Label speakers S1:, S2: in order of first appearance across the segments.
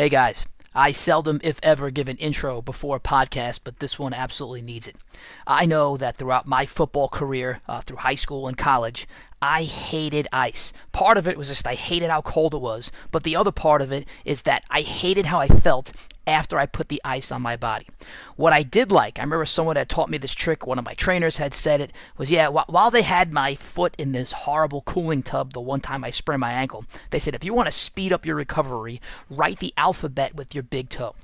S1: Hey guys, I seldom, if ever, give an intro before a podcast, but this one absolutely needs it. I know that throughout my football career, uh, through high school and college, I hated ice. Part of it was just I hated how cold it was, but the other part of it is that I hated how I felt after I put the ice on my body. What I did like, I remember someone had taught me this trick, one of my trainers had said it, was yeah, wh- while they had my foot in this horrible cooling tub the one time I sprained my ankle, they said if you want to speed up your recovery, write the alphabet with your big toe.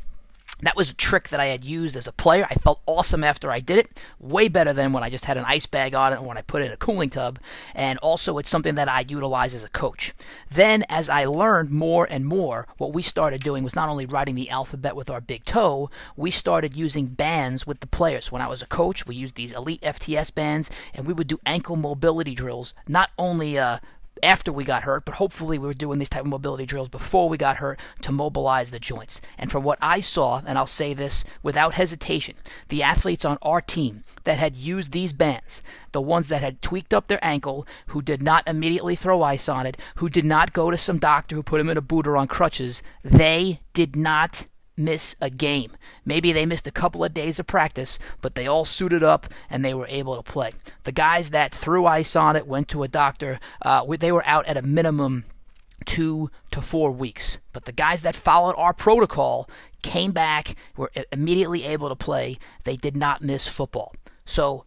S1: That was a trick that I had used as a player. I felt awesome after I did it. Way better than when I just had an ice bag on it and when I put it in a cooling tub. And also, it's something that I utilize as a coach. Then, as I learned more and more, what we started doing was not only writing the alphabet with our big toe, we started using bands with the players. When I was a coach, we used these elite FTS bands and we would do ankle mobility drills, not only uh, after we got hurt, but hopefully we were doing these type of mobility drills before we got hurt to mobilize the joints. And from what I saw, and I'll say this without hesitation, the athletes on our team that had used these bands, the ones that had tweaked up their ankle, who did not immediately throw ice on it, who did not go to some doctor who put them in a boot or on crutches, they did not miss a game. Maybe they missed a couple of days of practice, but they all suited up and they were able to play. The guys that threw ice on it went to a doctor. Uh, they were out at a minimum two to four weeks. But the guys that followed our protocol came back, were immediately able to play. They did not miss football. So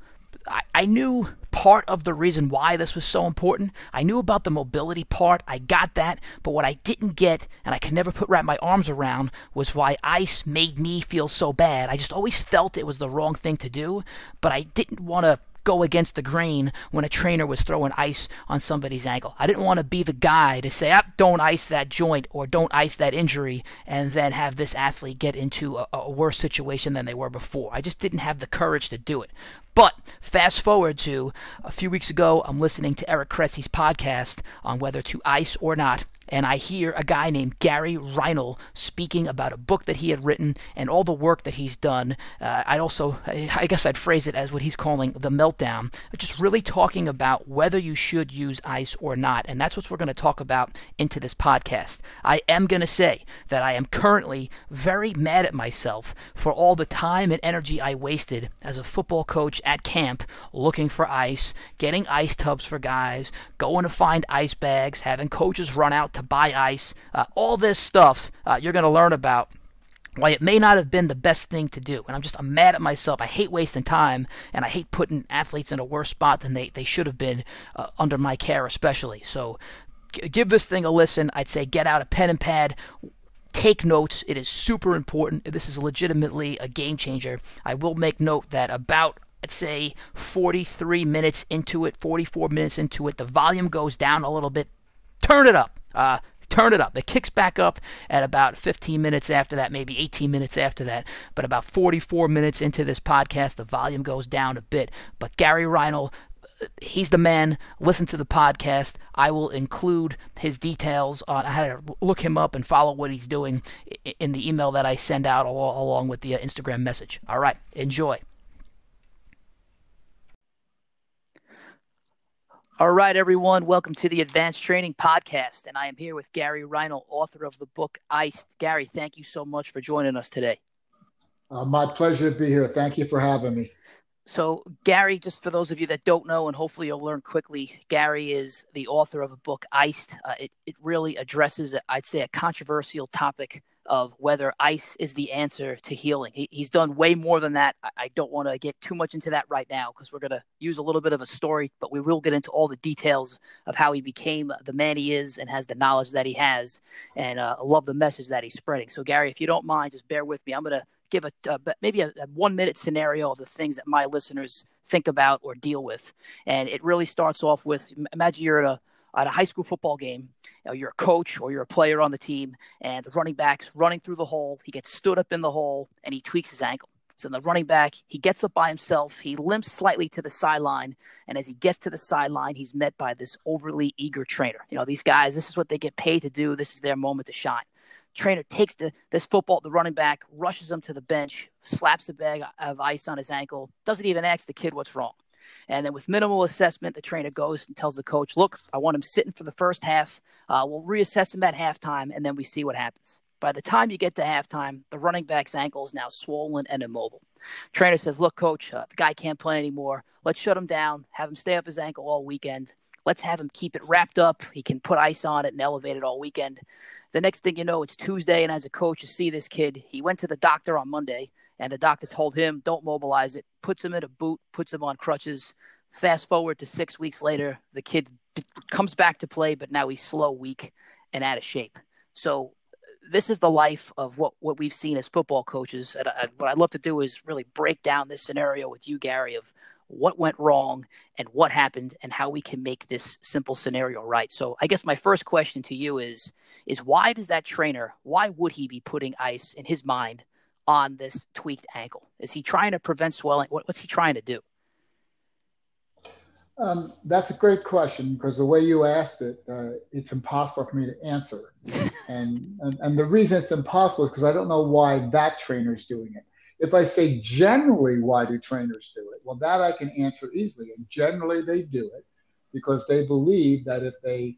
S1: I, I knew part of the reason why this was so important. I knew about the mobility part, I got that, but what I didn't get, and I could never put wrap my arms around, was why ice made me feel so bad. I just always felt it was the wrong thing to do, but I didn't want to go against the grain when a trainer was throwing ice on somebody's ankle. I didn't want to be the guy to say, ah, don't ice that joint or don't ice that injury and then have this athlete get into a, a worse situation than they were before. I just didn't have the courage to do it. But fast forward to a few weeks ago, I'm listening to Eric Cressey's podcast on whether to ice or not and I hear a guy named Gary Reinl speaking about a book that he had written and all the work that he's done. Uh, I'd also, I guess I'd phrase it as what he's calling the meltdown, just really talking about whether you should use ice or not. And that's what we're going to talk about into this podcast. I am going to say that I am currently very mad at myself for all the time and energy I wasted as a football coach at camp looking for ice, getting ice tubs for guys, going to find ice bags, having coaches run out to buy ice, uh, all this stuff uh, you're going to learn about why it may not have been the best thing to do. And I'm just I'm mad at myself. I hate wasting time, and I hate putting athletes in a worse spot than they, they should have been uh, under my care, especially. So g- give this thing a listen. I'd say get out a pen and pad. Take notes. It is super important. This is legitimately a game changer. I will make note that about let's say 43 minutes into it, 44 minutes into it, the volume goes down a little bit. Turn it up. Uh, turn it up. It kicks back up at about 15 minutes after that, maybe 18 minutes after that. But about 44 minutes into this podcast, the volume goes down a bit. But Gary Reinl, he's the man. Listen to the podcast. I will include his details on how to look him up and follow what he's doing in the email that I send out along with the uh, Instagram message. All right, enjoy. All right, everyone. Welcome to the Advanced Training Podcast. And I am here with Gary Reinl, author of the book Iced. Gary, thank you so much for joining us today.
S2: Uh, my pleasure to be here. Thank you for having me.
S1: So, Gary, just for those of you that don't know, and hopefully you'll learn quickly, Gary is the author of a book, Iced. Uh, it, it really addresses, I'd say, a controversial topic of whether ice is the answer to healing. He, he's done way more than that. I, I don't want to get too much into that right now because we're going to use a little bit of a story, but we will get into all the details of how he became the man he is and has the knowledge that he has. And uh, love the message that he's spreading. So, Gary, if you don't mind, just bear with me. I'm going to give a uh, maybe a, a one minute scenario of the things that my listeners think about or deal with. And it really starts off with imagine you're at a at a high school football game, you know, you're a coach or you're a player on the team, and the running back's running through the hole. He gets stood up in the hole and he tweaks his ankle. So the running back, he gets up by himself. He limps slightly to the sideline, and as he gets to the sideline, he's met by this overly eager trainer. You know, these guys, this is what they get paid to do. This is their moment to shine. Trainer takes the, this football, the running back, rushes him to the bench, slaps a bag of ice on his ankle, doesn't even ask the kid what's wrong. And then with minimal assessment, the trainer goes and tells the coach, look, I want him sitting for the first half. Uh, we'll reassess him at halftime, and then we see what happens. By the time you get to halftime, the running back's ankle is now swollen and immobile. Trainer says, Look, coach, uh, the guy can't play anymore. Let's shut him down, have him stay up his ankle all weekend. Let's have him keep it wrapped up. He can put ice on it and elevate it all weekend. The next thing you know, it's Tuesday, and as a coach, you see this kid. He went to the doctor on Monday, and the doctor told him, Don't mobilize it, puts him in a boot, puts him on crutches. Fast forward to six weeks later, the kid comes back to play, but now he's slow, weak, and out of shape. So this is the life of what, what we've seen as football coaches. And I, what I'd love to do is really break down this scenario with you, Gary, of what went wrong and what happened and how we can make this simple scenario right. So I guess my first question to you is is why does that trainer, why would he be putting ice in his mind on this tweaked ankle? Is he trying to prevent swelling? What, what's he trying to do?
S2: Um, that's a great question because the way you asked it, uh, it's impossible for me to answer. and, and, and the reason it's impossible is because I don't know why that trainer is doing it. If I say generally, why do trainers do it? Well, that I can answer easily. And generally, they do it because they believe that if they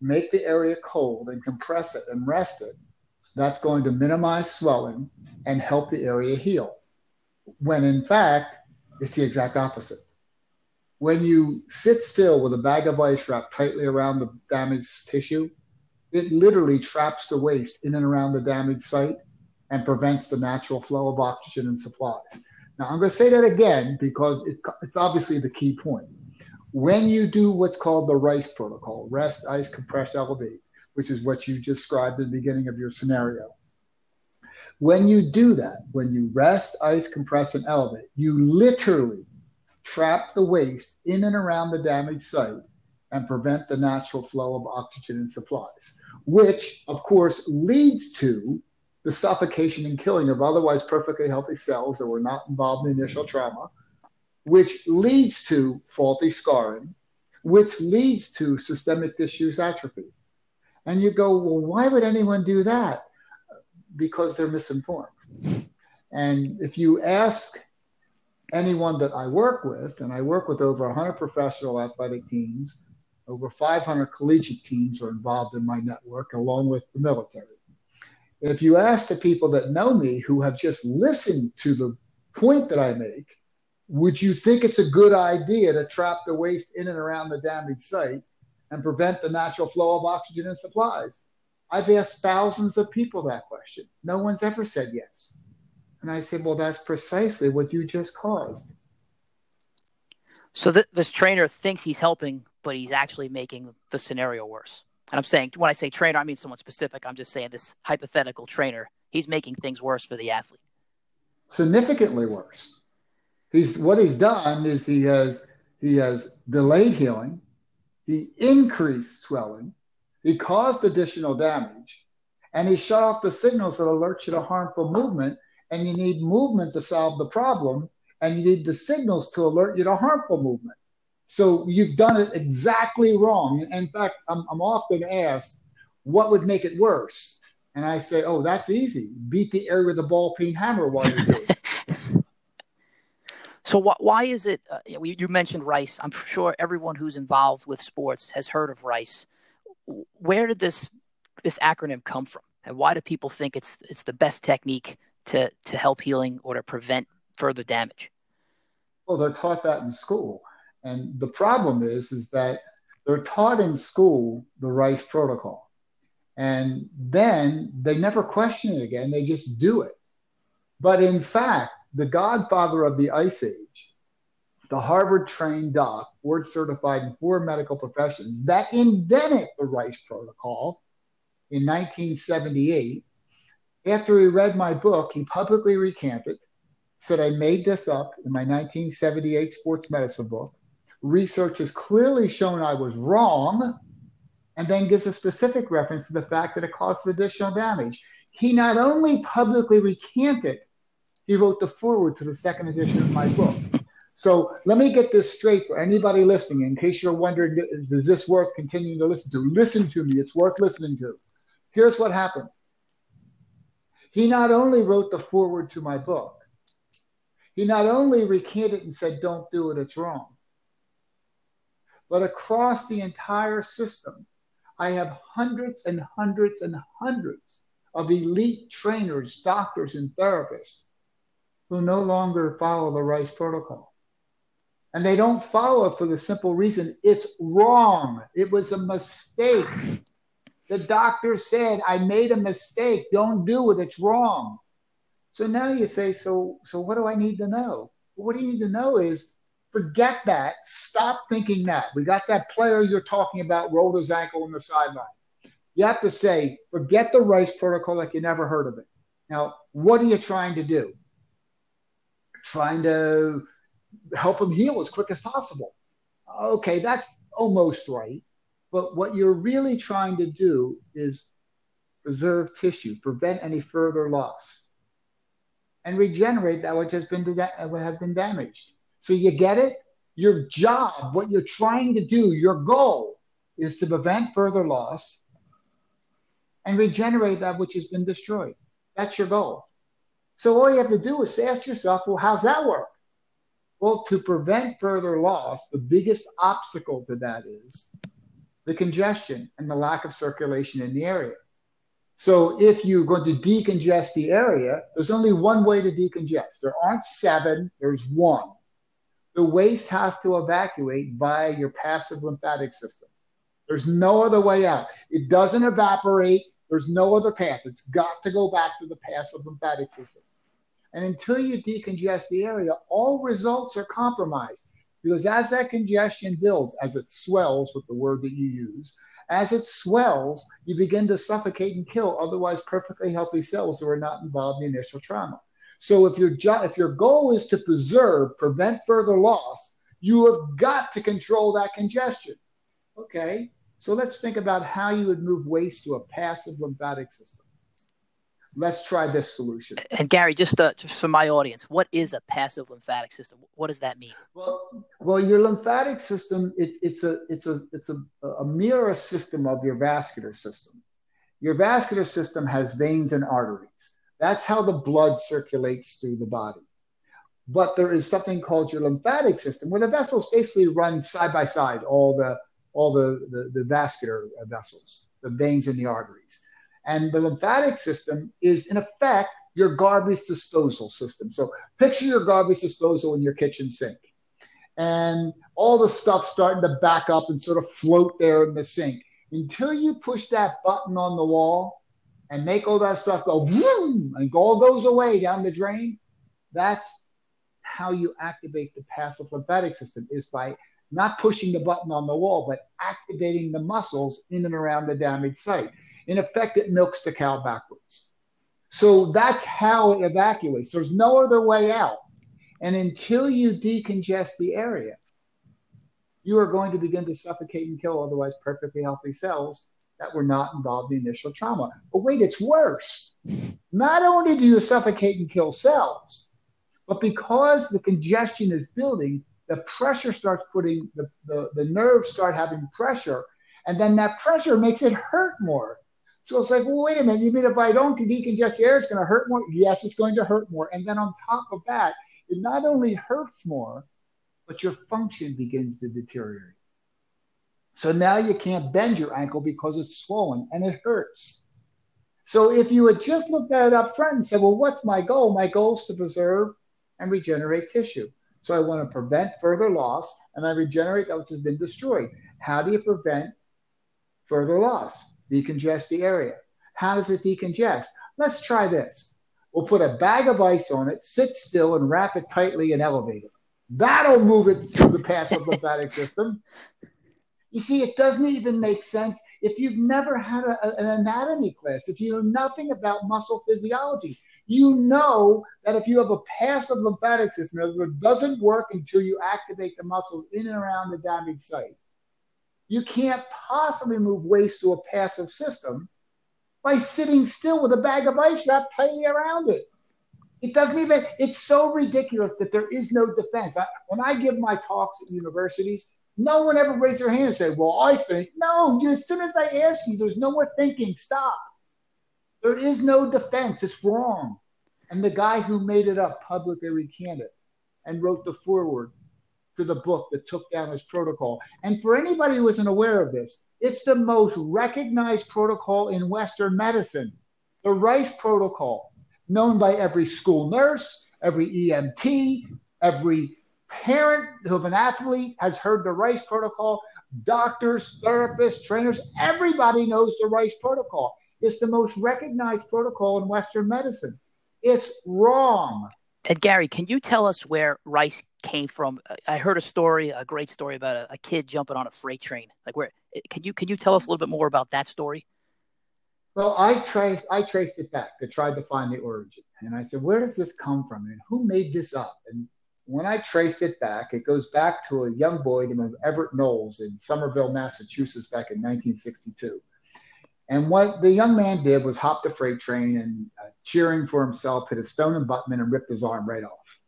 S2: make the area cold and compress it and rest it, that's going to minimize swelling and help the area heal. When in fact, it's the exact opposite when you sit still with a bag of ice wrapped tightly around the damaged tissue, it literally traps the waste in and around the damaged site and prevents the natural flow of oxygen and supplies. Now, I'm going to say that again because it, it's obviously the key point. When you do what's called the RICE protocol, rest, ice, compress, elevate, which is what you described at the beginning of your scenario, when you do that, when you rest, ice, compress, and elevate, you literally trap the waste in and around the damaged site and prevent the natural flow of oxygen and supplies, which, of course, leads to the suffocation and killing of otherwise perfectly healthy cells that were not involved in initial trauma, which leads to faulty scarring, which leads to systemic tissues atrophy. And you go, well, why would anyone do that? Because they're misinformed. And if you ask anyone that I work with, and I work with over 100 professional athletic teams, over 500 collegiate teams are involved in my network, along with the military. If you ask the people that know me who have just listened to the point that I make, would you think it's a good idea to trap the waste in and around the damaged site and prevent the natural flow of oxygen and supplies? I've asked thousands of people that question. No one's ever said yes. And I said, well, that's precisely what you just caused.
S1: So th- this trainer thinks he's helping, but he's actually making the scenario worse. And I'm saying, when I say trainer, I mean someone specific. I'm just saying this hypothetical trainer, he's making things worse for the athlete.
S2: Significantly worse. He's what he's done is he has he has delayed healing, he increased swelling, he caused additional damage, and he shut off the signals that alert you to harmful movement and you need movement to solve the problem, and you need the signals to alert you to harmful movement. So you've done it exactly wrong. In fact, I'm, I'm often asked, what would make it worse? And I say, oh, that's easy. Beat the air with a ball peen hammer while you're doing it.
S1: So wh- why is it? Uh, you mentioned Rice. I'm sure everyone who's involved with sports has heard of Rice. Where did this this acronym come from, and why do people think it's it's the best technique to to help healing or to prevent further damage?
S2: Well, they're taught that in school, and the problem is is that they're taught in school the Rice protocol, and then they never question it again. They just do it. But in fact, the godfather of the Ice Age, the Harvard trained doc, board certified in four medical professions, that invented the Rice protocol in 1978 after he read my book, he publicly recanted, said I made this up in my 1978 sports medicine book. Research has clearly shown I was wrong, and then gives a specific reference to the fact that it causes additional damage. He not only publicly recanted, he wrote the foreword to the second edition of my book. So let me get this straight for anybody listening, in case you're wondering, is this worth continuing to listen to? Listen to me, it's worth listening to. Here's what happened he not only wrote the foreword to my book, he not only recanted and said, don't do it, it's wrong. But across the entire system, I have hundreds and hundreds and hundreds of elite trainers, doctors, and therapists who no longer follow the Rice protocol. And they don't follow for the simple reason it's wrong. It was a mistake. The doctor said, I made a mistake. Don't do it. It's wrong. So now you say, so, so what do I need to know? What do you need to know is forget that. Stop thinking that. We got that player you're talking about rolled his ankle on the sideline. You have to say, forget the Rice protocol like you never heard of it. Now, what are you trying to do? Trying to help him heal as quick as possible. Okay, that's almost right. But what you're really trying to do is preserve tissue, prevent any further loss, and regenerate that which has been, have been damaged. So you get it? Your job, what you're trying to do, your goal is to prevent further loss and regenerate that which has been destroyed. That's your goal. So all you have to do is ask yourself, well, how's that work? Well, to prevent further loss, the biggest obstacle to that is the congestion and the lack of circulation in the area. So if you're going to decongest the area, there's only one way to decongest. There aren't seven, there's one. The waste has to evacuate via your passive lymphatic system. There's no other way out. It doesn't evaporate. There's no other path. It's got to go back to the passive lymphatic system. And until you decongest the area, all results are compromised because as that congestion builds, as it swells with the word that you use, as it swells, you begin to suffocate and kill otherwise perfectly healthy cells that are not involved in the initial trauma. So if your jo- if your goal is to preserve, prevent further loss, you have got to control that congestion. Okay, so let's think about how you would move waste to a passive lymphatic system. Let's try this solution.
S1: And Gary, just, uh, just for my audience, what is a passive lymphatic system? What does that mean?
S2: Well, well, your lymphatic system it, it's a it's a it's a, a mirror system of your vascular system. Your vascular system has veins and arteries. That's how the blood circulates through the body. But there is something called your lymphatic system, where the vessels basically run side by side, all the all the, the, the vascular vessels, the veins and the arteries. And the lymphatic system is, in effect, your garbage disposal system. So picture your garbage disposal in your kitchen sink. And all the stuff starting to back up and sort of float there in the sink. Until you push that button on the wall and make all that stuff go vroom, and all goes away down the drain, that's how you activate the passive lymphatic system is by not pushing the button on the wall, but activating the muscles in and around the damaged site. In effect, it milks the cow backwards. So that's how it evacuates. There's no other way out. And until you decongest the area, you are going to begin to suffocate and kill otherwise perfectly healthy cells that were not involved in the initial trauma. But wait, it's worse. Not only do you suffocate and kill cells, but because the congestion is building, the pressure starts putting the, the, the nerves start having pressure, and then that pressure makes it hurt more. So it's like, well, wait a minute, you mean if I don't decongest the air, it's going to hurt more? Yes, it's going to hurt more. And then on top of that, it not only hurts more, but your function begins to deteriorate. So now you can't bend your ankle because it's swollen and it hurts. So if you had just looked at it up front and said, well, what's my goal? My goal is to preserve and regenerate tissue. So I want to prevent further loss and I regenerate that which has been destroyed. How do you prevent further loss? Decongest the area. How does it decongest? Let's try this. We'll put a bag of ice on it, sit still, and wrap it tightly and elevate it. That'll move it through the passive lymphatic system. You see, it doesn't even make sense if you've never had a, an anatomy class, if you know nothing about muscle physiology you know that if you have a passive lymphatic system, it doesn't work until you activate the muscles in and around the damaged site. You can't possibly move waste to a passive system by sitting still with a bag of ice wrapped tightly around it. It doesn't even, it's so ridiculous that there is no defense. I, when I give my talks at universities, no one ever raises their hand and say, Well, I think. No, as soon as I ask you, there's no more thinking. Stop. There is no defense. It's wrong. And the guy who made it up publicly recanted and wrote the foreword to the book that took down his protocol. And for anybody who isn't aware of this, it's the most recognized protocol in Western medicine. The Rice Protocol, known by every school nurse, every EMT, every parent of an athlete has heard the Rice Protocol. Doctors, therapists, trainers, everybody knows the Rice Protocol. It's the most recognized protocol in Western medicine. It's wrong.
S1: And Gary, can you tell us where rice came from? I heard a story, a great story about a, a, kid jumping on a freight train. Like where? Eh, can you can you tell us a little bit more about that story?
S2: Well, I traced I traced it back to try to find the origin, and I said, where does this come from, and who made this up? And when I traced it back, it goes back to a young boy named Everett Knowles in Somerville, Massachusetts, back in 1962. And what the young man did was hop the freight train and uh, cheering for himself, hit a stone abutment and ripped his arm right off.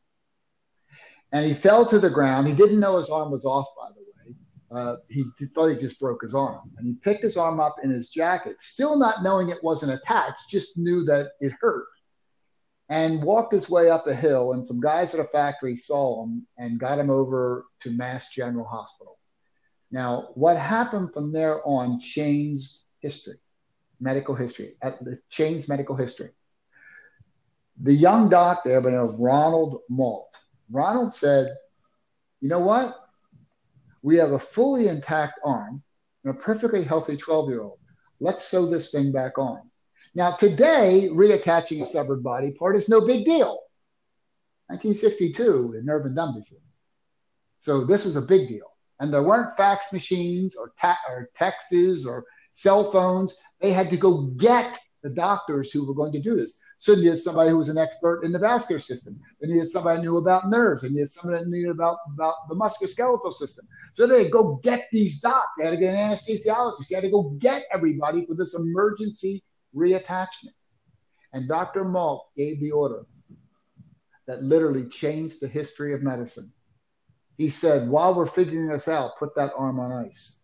S2: And he fell to the ground. He didn't know his arm was off, by the way. Uh, he thought he just broke his arm. And he picked his arm up in his jacket, still not knowing it wasn't attached, just knew that it hurt. And walked his way up a hill. And some guys at a factory saw him and got him over to Mass General Hospital. Now, what happened from there on changed history medical history, at the Chains Medical History. The young doctor name of Ronald Malt. Ronald said, you know what? We have a fully intact arm and a perfectly healthy 12 year old. Let's sew this thing back on. Now, today, reattaching a severed body part is no big deal. 1962, it never been done before. So this is a big deal. And there weren't fax machines or, ta- or texts or cell phones. They had to go get the doctors who were going to do this. So you needed somebody who was an expert in the vascular system. They needed somebody who knew about nerves. They needed somebody knew about, about the musculoskeletal system. So they go get these docs. They had to get an anesthesiologist. They had to go get everybody for this emergency reattachment. And Dr. Malt gave the order that literally changed the history of medicine. He said, while we're figuring this out, put that arm on ice.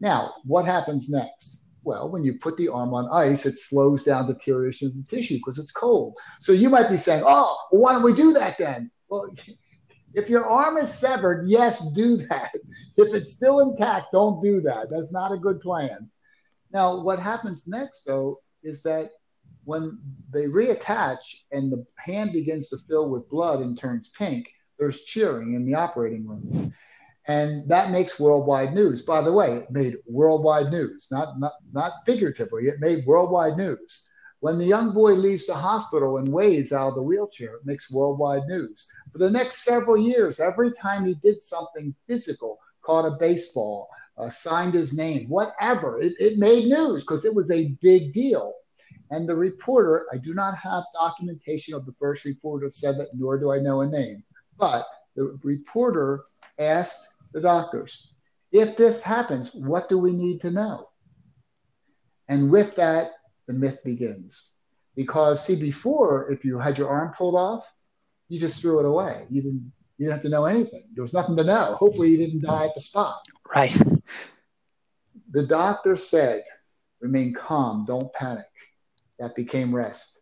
S2: Now, what happens next? Well, when you put the arm on ice, it slows down deterioration of the tissue because it's cold. So you might be saying, oh, well, why don't we do that then? Well, if your arm is severed, yes, do that. If it's still intact, don't do that. That's not a good plan. Now, what happens next, though, is that when they reattach and the hand begins to fill with blood and turns pink, there's cheering in the operating room. And that makes worldwide news. By the way, it made worldwide news, not, not, not figuratively, it made worldwide news. When the young boy leaves the hospital and waves out of the wheelchair, it makes worldwide news. For the next several years, every time he did something physical, caught a baseball, uh, signed his name, whatever, it, it made news because it was a big deal. And the reporter, I do not have documentation of the first reporter said that, nor do I know a name, but the reporter asked the doctors. If this happens, what do we need to know? And with that, the myth begins. Because, see, before, if you had your arm pulled off, you just threw it away. You didn't, you didn't have to know anything. There was nothing to know. Hopefully, you didn't die at the spot.
S1: Right.
S2: The doctor said, remain calm, don't panic. That became rest.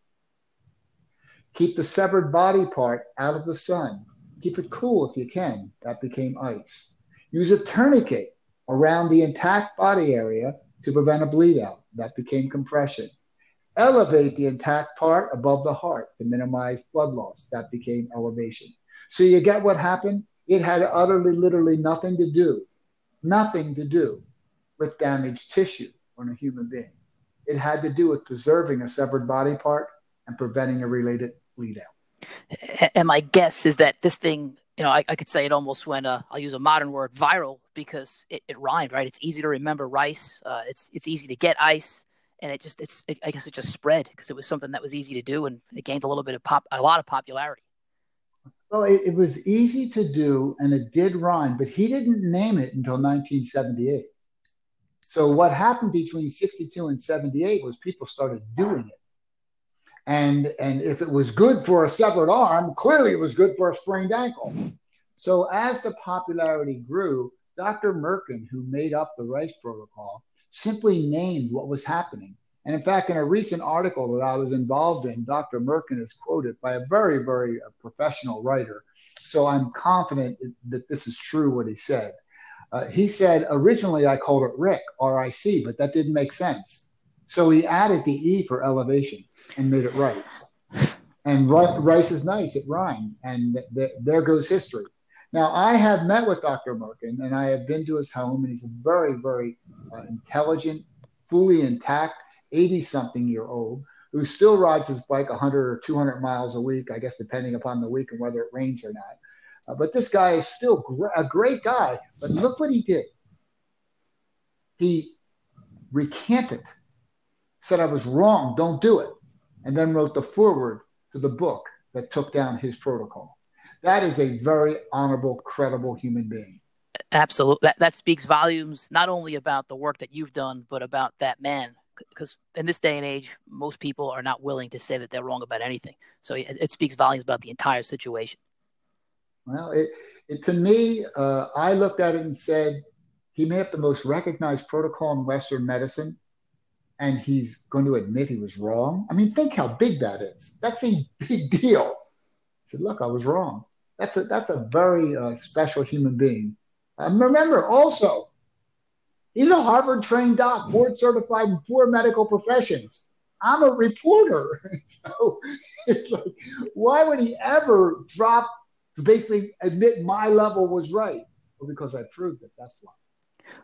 S2: Keep the severed body part out of the sun. Keep it cool if you can. That became ice. Use a tourniquet around the intact body area to prevent a bleed out. That became compression. Elevate the intact part above the heart to minimize blood loss. That became elevation. So you get what happened? It had utterly, literally nothing to do, nothing to do with damaged tissue on a human being. It had to do with preserving a severed body part and preventing a related bleed out.
S1: And my guess is that this thing you know, I, I, could say it almost went, uh, I'll use a modern word, viral, because it, it rhymed, right? It's easy to remember rice. Uh, it's it's easy to get ice, and it just it's it, I guess it just spread because it was something that was easy to do, and it gained a little bit of pop, a lot of popularity.
S2: Well, it, it was easy to do, and it did rhyme, but he didn't name it until 1978. So what happened between 62 and 78 was people started doing it. And, and if it was good for a severed arm, clearly it was good for a sprained ankle. So as the popularity grew, Dr. Mirkin, who made up the Rice Protocol, simply named what was happening. And in fact, in a recent article that I was involved in, Dr. Mirkin is quoted by a very, very uh, professional writer. So I'm confident that this is true what he said. Uh, he said, originally I called it RIC, R I C, but that didn't make sense. So he added the E for elevation and made it rice. And rice is nice, it rhymed. And th- th- there goes history. Now, I have met with Dr. Mirkin and I have been to his home, and he's a very, very uh, intelligent, fully intact, 80 something year old who still rides his bike 100 or 200 miles a week, I guess, depending upon the week and whether it rains or not. Uh, but this guy is still gr- a great guy. But look what he did. He recanted, said, I was wrong, don't do it, and then wrote the foreword to the book that took down his protocol. That is a very honorable, credible human being.
S1: Absolutely. That, that speaks volumes not only about the work that you've done, but about that man. Because in this day and age, most people are not willing to say that they're wrong about anything. So it, it speaks volumes about the entire situation.
S2: Well, it, it to me, uh, I looked at it and said, he may have the most recognized protocol in Western medicine, and he's going to admit he was wrong. I mean, think how big that is. That's a big deal. He said, look, I was wrong. That's a that's a very uh, special human being. Um, remember, also, he's a Harvard trained doc, board certified in four medical professions. I'm a reporter. so it's like, why would he ever drop to basically admit my level was right? Well, because I proved it. That's why.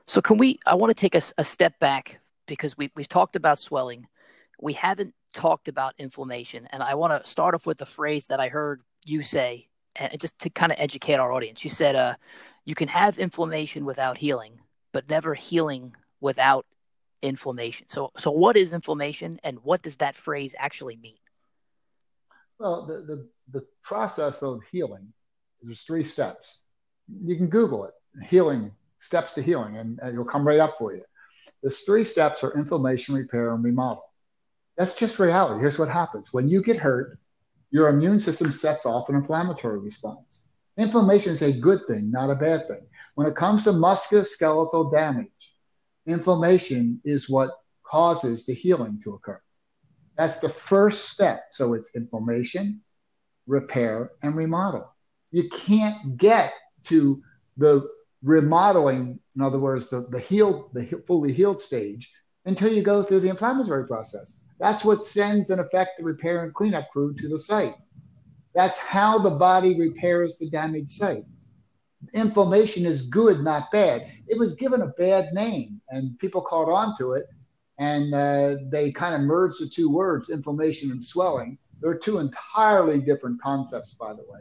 S1: So can we? I want to take a, a step back because we we've talked about swelling, we haven't talked about inflammation, and I want to start off with a phrase that I heard you say, and just to kind of educate our audience. You said, uh, "You can have inflammation without healing, but never healing without inflammation." So, so what is inflammation, and what does that phrase actually mean?
S2: Well, the, the, the process of healing, there's three steps. You can Google it, healing, steps to healing, and, and it'll come right up for you. The three steps are inflammation, repair, and remodel. That's just reality. Here's what happens when you get hurt, your immune system sets off an inflammatory response. Inflammation is a good thing, not a bad thing. When it comes to musculoskeletal damage, inflammation is what causes the healing to occur. That's the first step. So it's inflammation, repair, and remodel. You can't get to the remodeling, in other words, the, the healed, the fully healed stage, until you go through the inflammatory process. That's what sends and affect the repair and cleanup crew to the site. That's how the body repairs the damaged site. Inflammation is good, not bad. It was given a bad name, and people caught on to it, and uh, they kind of merged the two words, inflammation and swelling. They're two entirely different concepts, by the way.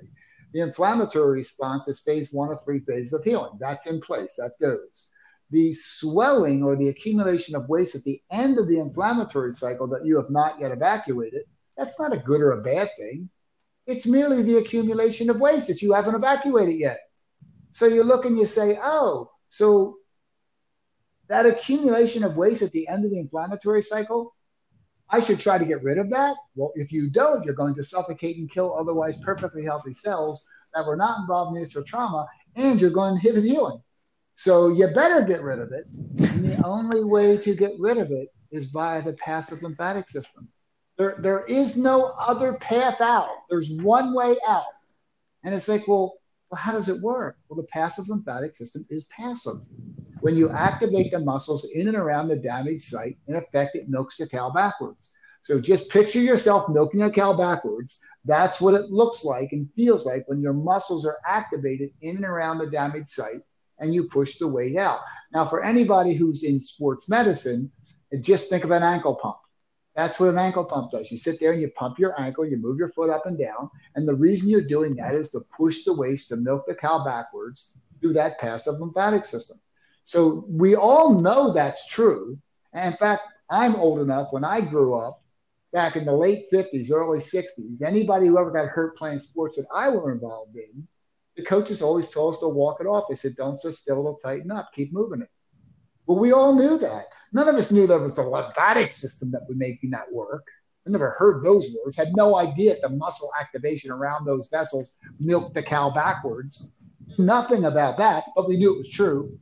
S2: The inflammatory response is phase one of three phases of healing. That's in place, that goes. The swelling or the accumulation of waste at the end of the inflammatory cycle that you have not yet evacuated, that's not a good or a bad thing. It's merely the accumulation of waste that you haven't evacuated yet. So you look and you say, oh, so that accumulation of waste at the end of the inflammatory cycle, I should try to get rid of that. Well, if you don't, you're going to suffocate and kill otherwise perfectly healthy cells that were not involved in initial trauma, and you're going to inhibit healing. So you better get rid of it. And the only way to get rid of it is via the passive lymphatic system. There, there is no other path out. There's one way out. And it's like, well, well, how does it work? Well, the passive lymphatic system is passive. When you activate the muscles in and around the damaged site, in effect, it milks the cow backwards. So just picture yourself milking a cow backwards. That's what it looks like and feels like when your muscles are activated in and around the damaged site and you push the weight out. Now, for anybody who's in sports medicine, just think of an ankle pump. That's what an ankle pump does. You sit there and you pump your ankle, you move your foot up and down. And the reason you're doing that is to push the waste to milk the cow backwards through that passive lymphatic system. So we all know that's true. And in fact, I'm old enough when I grew up back in the late 50s, early 60s, anybody who ever got hurt playing sports that I were involved in, the coaches always told us to walk it off. They said, don't sit still, it'll tighten up, keep moving it. But we all knew that. None of us knew there was a lymphatic system that was making that work. I never heard those words, had no idea the muscle activation around those vessels milked the cow backwards. Nothing about that, but we knew it was true.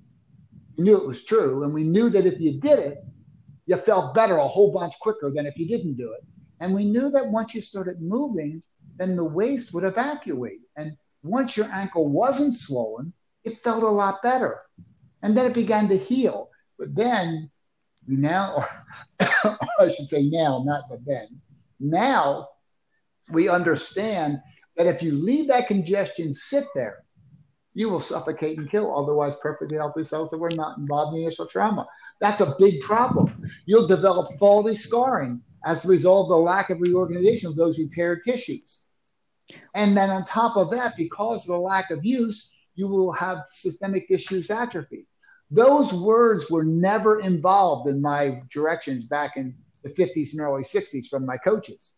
S2: Knew it was true, and we knew that if you did it, you felt better a whole bunch quicker than if you didn't do it. And we knew that once you started moving, then the waste would evacuate. And once your ankle wasn't swollen, it felt a lot better. And then it began to heal. But then now, or I should say now, not but then, now we understand that if you leave that congestion sit there, you will suffocate and kill otherwise perfectly healthy cells that were not involved in initial trauma. That's a big problem. You'll develop faulty scarring as a result of the lack of reorganization of those repaired tissues. And then on top of that, because of the lack of use, you will have systemic diffuse atrophy. Those words were never involved in my directions back in the 50s and early 60s from my coaches.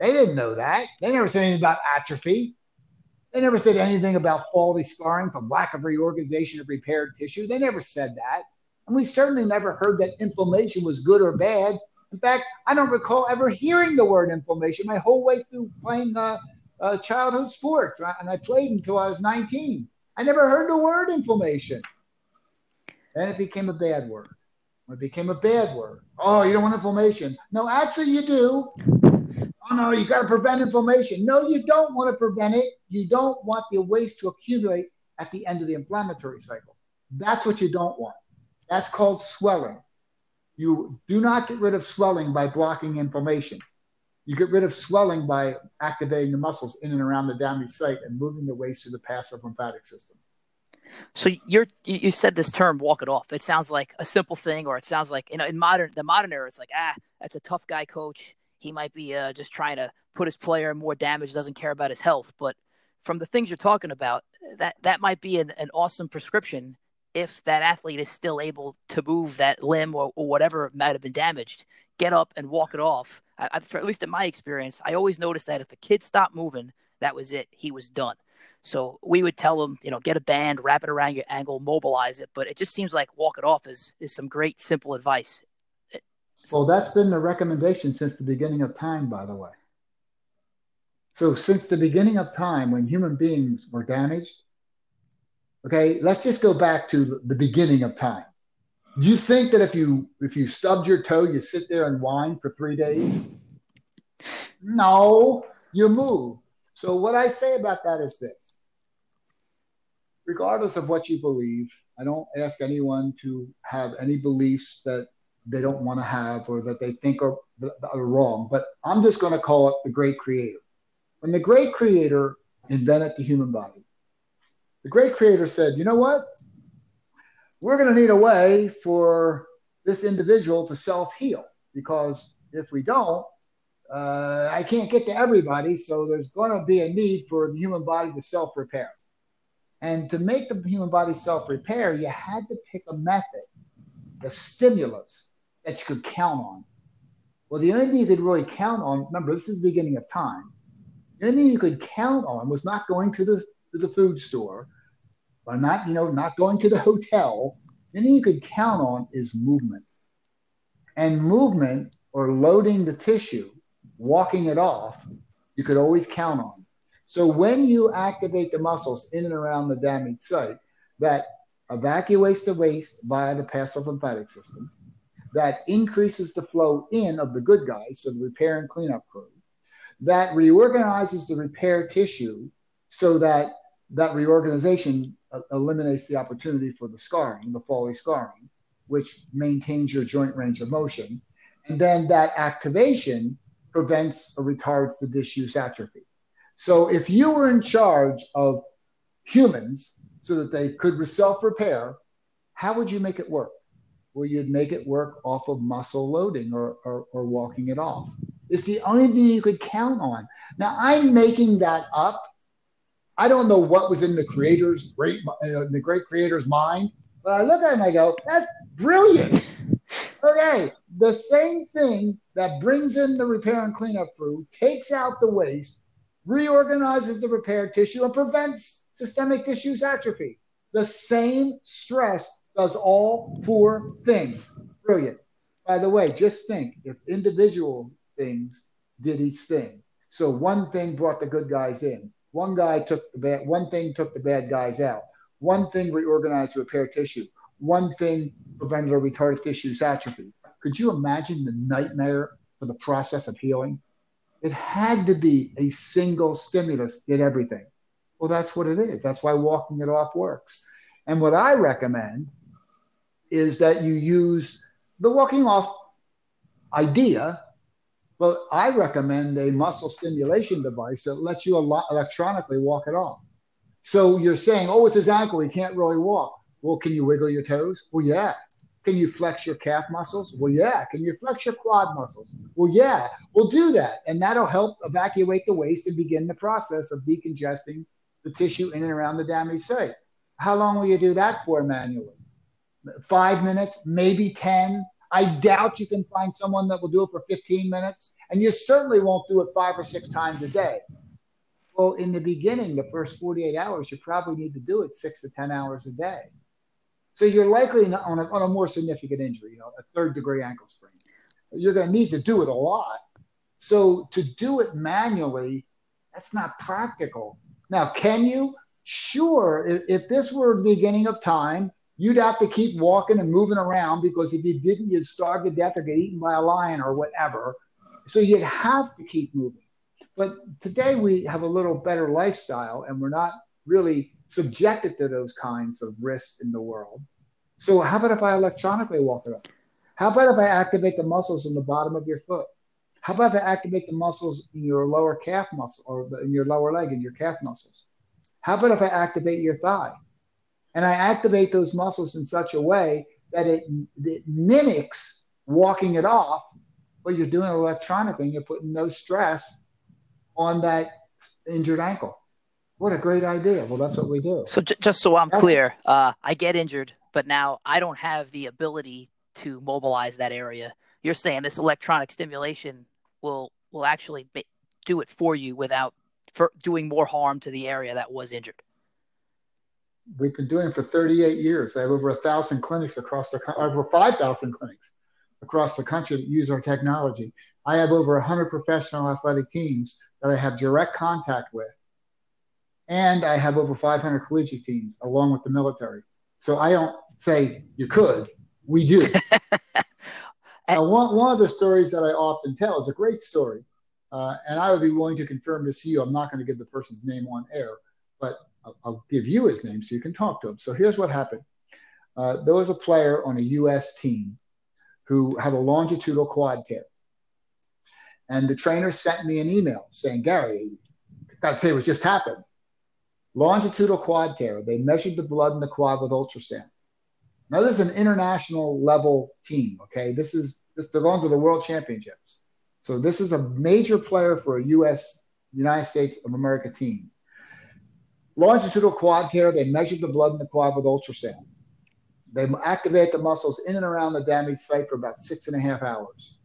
S2: They didn't know that. They never said anything about atrophy. They never said anything about faulty scarring from lack of reorganization of repaired tissue. They never said that. And we certainly never heard that inflammation was good or bad. In fact, I don't recall ever hearing the word inflammation my whole way through playing uh, uh, childhood sports. And I played until I was 19. I never heard the word inflammation. Then it became a bad word. It became a bad word. Oh, you don't want inflammation. No, actually, you do. Oh, no, you got to prevent inflammation. No, you don't want to prevent it. You don't want the waste to accumulate at the end of the inflammatory cycle. That's what you don't want. That's called swelling. You do not get rid of swelling by blocking inflammation. You get rid of swelling by activating the muscles in and around the damaged site and moving the waste to the passive lymphatic system.
S1: So you're you said this term "walk it off." It sounds like a simple thing, or it sounds like you know in modern the modern era, it's like ah, that's a tough guy coach. He might be uh, just trying to put his player in more damage, doesn't care about his health. But from the things you're talking about, that that might be an, an awesome prescription if that athlete is still able to move that limb or, or whatever might have been damaged, get up and walk it off. I, for, at least in my experience, I always noticed that if a kid stopped moving, that was it. He was done. So we would tell them, you know, get a band, wrap it around your ankle, mobilize it. But it just seems like walk it off is is some great simple advice.
S2: Well, that's been the recommendation since the beginning of time, by the way. So since the beginning of time, when human beings were damaged, Okay, let's just go back to the beginning of time. Do you think that if you if you stubbed your toe, you sit there and whine for three days? No, you move. So what I say about that is this. Regardless of what you believe, I don't ask anyone to have any beliefs that they don't want to have or that they think are, are wrong. But I'm just going to call it the great creator. When the great creator invented the human body, the great creator said, you know what? We're going to need a way for this individual to self heal because if we don't, uh, I can't get to everybody. So there's going to be a need for the human body to self repair. And to make the human body self repair, you had to pick a method, a stimulus that you could count on. Well, the only thing you could really count on, remember, this is the beginning of time. The only thing you could count on was not going to the to the food store, or not, you know, not going to the hotel, anything you could count on is movement. And movement or loading the tissue, walking it off, you could always count on. So when you activate the muscles in and around the damaged site, that evacuates the waste via the lymphatic system, that increases the flow in of the good guys, so the repair and cleanup crew, that reorganizes the repair tissue so that that reorganization uh, eliminates the opportunity for the scarring, the faulty scarring, which maintains your joint range of motion. And then that activation prevents or retards the disuse atrophy. So if you were in charge of humans so that they could self repair, how would you make it work? Well, you'd make it work off of muscle loading or, or, or walking it off. It's the only thing you could count on. Now, I'm making that up I don't know what was in the creator's great, uh, the great creator's mind, but I look at it and I go, that's brilliant. Okay, the same thing that brings in the repair and cleanup crew, takes out the waste, reorganizes the repair tissue, and prevents systemic diffuse atrophy. The same stress does all four things. Brilliant. By the way, just think if individual things did each thing. So one thing brought the good guys in, one guy took the bad, one thing took the bad guys out. One thing reorganized repair tissue. One thing prevented or retarded tissue atrophy. Could you imagine the nightmare for the process of healing? It had to be a single stimulus did everything. Well, that's what it is. That's why walking it off works. And what I recommend is that you use the walking off idea, but I recommend a muscle stimulation device that lets you electronically walk it off. So you're saying, oh, it's his ankle. He can't really walk. Well, can you wiggle your toes? Well, yeah. Can you flex your calf muscles? Well, yeah. Can you flex your quad muscles? Well, yeah. We'll do that. And that'll help evacuate the waste and begin the process of decongesting the tissue in and around the damaged site. How long will you do that for manually? Five minutes, maybe 10. I doubt you can find someone that will do it for 15 minutes. And you certainly won't do it five or six times a day. Well, in the beginning, the first 48 hours, you probably need to do it six to 10 hours a day. So you're likely on a, on a more significant injury, you know, a third degree ankle sprain. You're going to need to do it a lot. So to do it manually, that's not practical. Now, can you? Sure. If, if this were the beginning of time, you'd have to keep walking and moving around because if you didn't, you'd starve to death or get eaten by a lion or whatever. So you'd have to keep moving. But today we have a little better lifestyle and we're not really subjected to those kinds of risks in the world. So how about if I electronically walk up? How about if I activate the muscles in the bottom of your foot? How about if I activate the muscles in your lower calf muscle or in your lower leg and your calf muscles? How about if I activate your thigh? And I activate those muscles in such a way that it, it mimics walking it off, but you're doing it electronically and you're putting no stress on that injured ankle. What a great idea. Well, that's what we do.
S1: So, j- just so I'm clear, uh, I get injured, but now I don't have the ability to mobilize that area. You're saying this electronic stimulation will will actually do it for you without for doing more harm to the area that was injured.
S2: We've been doing it for 38 years. I have over a thousand clinics across the over 5,000 clinics across the country that use our technology. I have over 100 professional athletic teams that I have direct contact with. And I have over 500 collegiate teams along with the military. So I don't say you could, we do. now, one, one of the stories that I often tell is a great story. Uh, and I would be willing to confirm this to you. I'm not going to give the person's name on air, but I'll, give you his name so you can talk to him. So here's what happened uh, there was a player on a U.S. team who had a longitudinal quad tear. And the trainer sent me an email saying, Gary, that say was just happened. Longitudinal quad tear. They measured the blood in the quad with ultrasound. Now, this is an international level team. Okay. This is this, they're going to the world championships. So this is a major player for a US, United States of America team. Longitudinal quad tear, they measured the blood in the quad with ultrasound. They activate the muscles in and around the damaged site for about six and a half hours.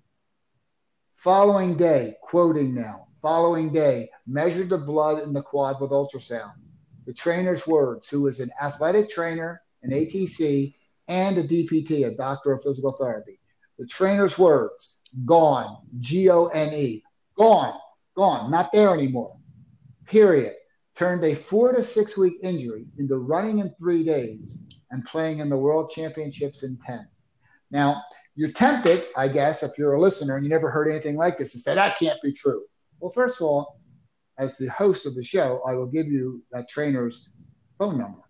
S2: Following day, quoting now, following day, measured the blood in the quad with ultrasound. The trainer's words, who is an athletic trainer, an ATC, and a DPT, a doctor of physical therapy. The trainer's words, gone, G O N E, gone, gone, not there anymore. Period. Turned a four to six week injury into running in three days and playing in the world championships in 10. Now, you're tempted, I guess, if you're a listener and you never heard anything like this, to say that can't be true. Well, first of all, as the host of the show, I will give you that trainer's phone number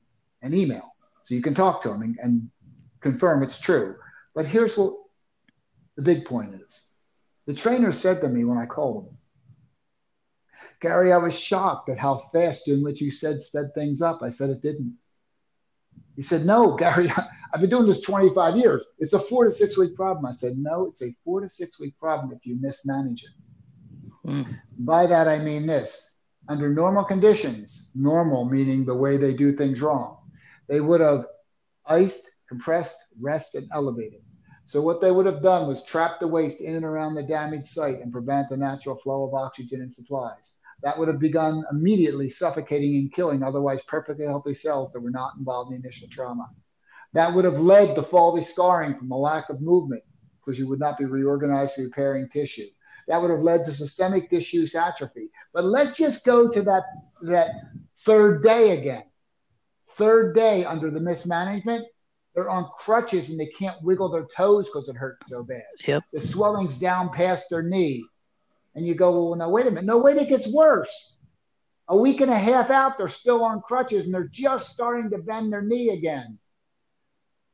S2: and email so you can talk to him and, and confirm it's true. But here's what the big point is the trainer said to me when I called him, Gary, I was shocked at how fast in which you said sped things up. I said it didn't. He said, No, Gary, I've been doing this 25 years. It's a four to six week problem. I said, No, it's a four to six week problem if you mismanage it. Mm. By that, I mean this under normal conditions, normal meaning the way they do things wrong, they would have iced, compressed, rested, elevated. So, what they would have done was trap the waste in and around the damaged site and prevent the natural flow of oxygen and supplies that would have begun immediately suffocating and killing otherwise perfectly healthy cells that were not involved in the initial trauma. That would have led to faulty scarring from a lack of movement because you would not be reorganized repairing tissue. That would have led to systemic disuse atrophy. But let's just go to that, that third day again. Third day under the mismanagement, they're on crutches and they can't wiggle their toes because it hurts so bad.
S1: Yep.
S2: The swelling's down past their knee. And you go, well, now wait a minute. No, wait, it gets worse. A week and a half out, they're still on crutches and they're just starting to bend their knee again.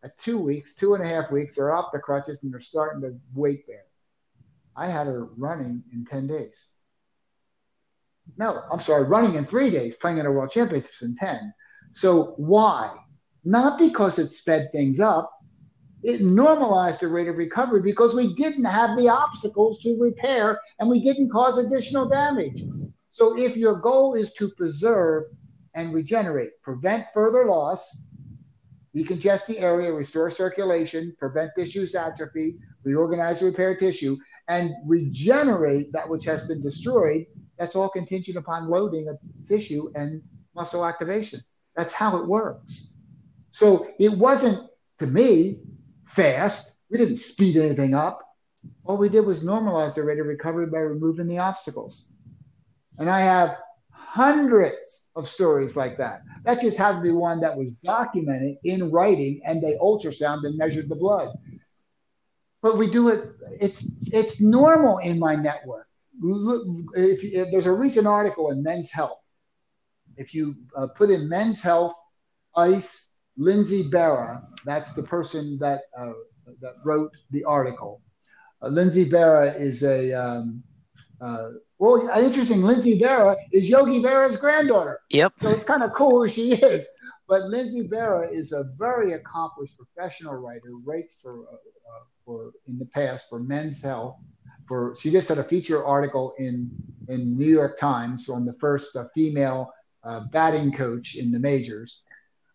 S2: at two weeks, two and a half weeks, they're off the crutches and they're starting to weight bear. I had her running in 10 days. No, I'm sorry, running in three days, playing at a world championships in 10. So why? Not because it sped things up. It normalized the rate of recovery because we didn't have the obstacles to repair and we didn't cause additional damage. So if your goal is to preserve and regenerate, prevent further loss, decongest the area, restore circulation, prevent tissue's atrophy, reorganize repair tissue, and regenerate that which has been destroyed, that's all contingent upon loading of tissue and muscle activation. That's how it works. So it wasn't, to me, fast. We didn't speed anything up. All we did was normalize the rate of recovery by removing the obstacles. And I have hundreds of stories like that. That just has to be one that was documented in writing and they ultrasound and measured the blood. But we do it, it's, it's normal in my network. If, if there's a recent article in Men's Health. If you uh, put in Men's Health, ICE, Lindsay Berra, that's the person that, uh, that wrote the article. Uh, Lindsay Berra is a um, uh, well, interesting. Lindsay Berra is Yogi Berra's granddaughter.
S1: Yep.
S2: So it's kind of cool who she is. But Lindsay Berra is a very accomplished professional writer. Writes for uh, uh, for in the past for Men's Health. For she just had a feature article in in New York Times on the first uh, female uh, batting coach in the majors.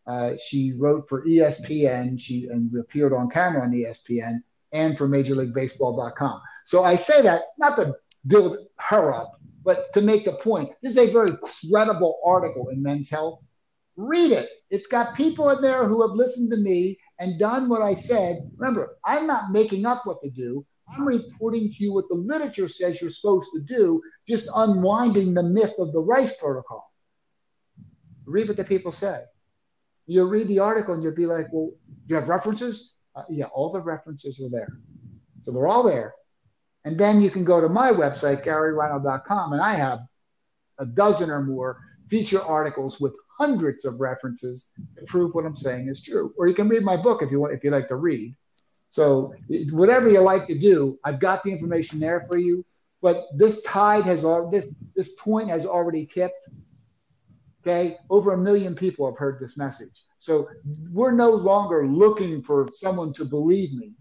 S2: Uh, she wrote for ESPN. She and appeared on camera on ESPN and for Major League Baseball.com. So I say that not to build her up. But to make the point, this is a very credible article in Men's Health. Read it. It's got people in there who have listened to me and done what I said. Remember, I'm not making up what to do. I'm reporting to you what the literature says you're supposed to do, just unwinding the myth of the rice protocol. Read what the people say. You'll read the article and you'll be like, well, do you have references? Uh, yeah, all the references are there. So they're all there. And then you can go to my website, GaryReinl.com, and I have a dozen or more feature articles with hundreds of references to prove what I'm saying is true. Or you can read my book if you want, if you like to read. So whatever you like to do, I've got the information there for you. But this tide has this this point has already tipped. Okay, over a million people have heard this message. So we're no longer looking for someone to believe me.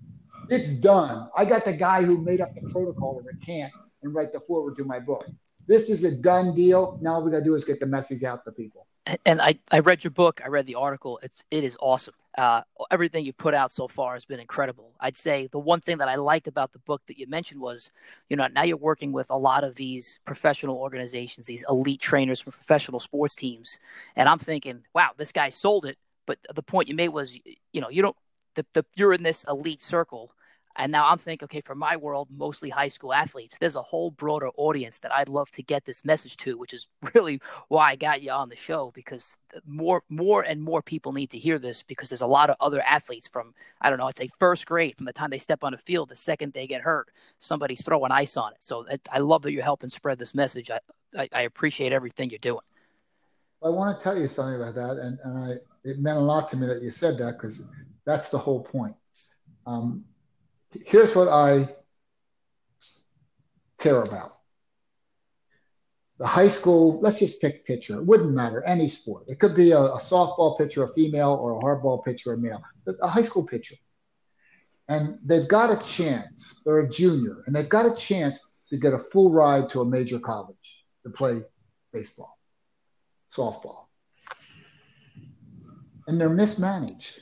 S2: It's done. I got the guy who made up the protocol of the can't and write the forward to my book. This is a done deal. Now all we got to do is get the message out to people.
S1: And I, I read your book. I read the article. It's it is awesome. Uh, everything you've put out so far has been incredible. I'd say the one thing that I liked about the book that you mentioned was, you know, now you're working with a lot of these professional organizations, these elite trainers from professional sports teams, and I'm thinking, wow, this guy sold it. But the point you made was, you know, you don't the, the you're in this elite circle and now I'm thinking, okay, for my world, mostly high school athletes, there's a whole broader audience that I'd love to get this message to, which is really why I got you on the show because more, more and more people need to hear this because there's a lot of other athletes from, I don't know, I'd say first grade from the time they step on the field, the second they get hurt, somebody's throwing ice on it. So I love that you're helping spread this message. I, I, I appreciate everything you're doing.
S2: I want to tell you something about that, and, and I, it meant a lot to me that you said that because that's the whole point. Um, here's what I care about. The high school, let's just pick pitcher. It wouldn't matter, any sport. It could be a, a softball pitcher, a female, or a hardball pitcher, a male. A high school pitcher. And they've got a chance. They're a junior, and they've got a chance to get a full ride to a major college to play baseball, softball. And they're mismanaged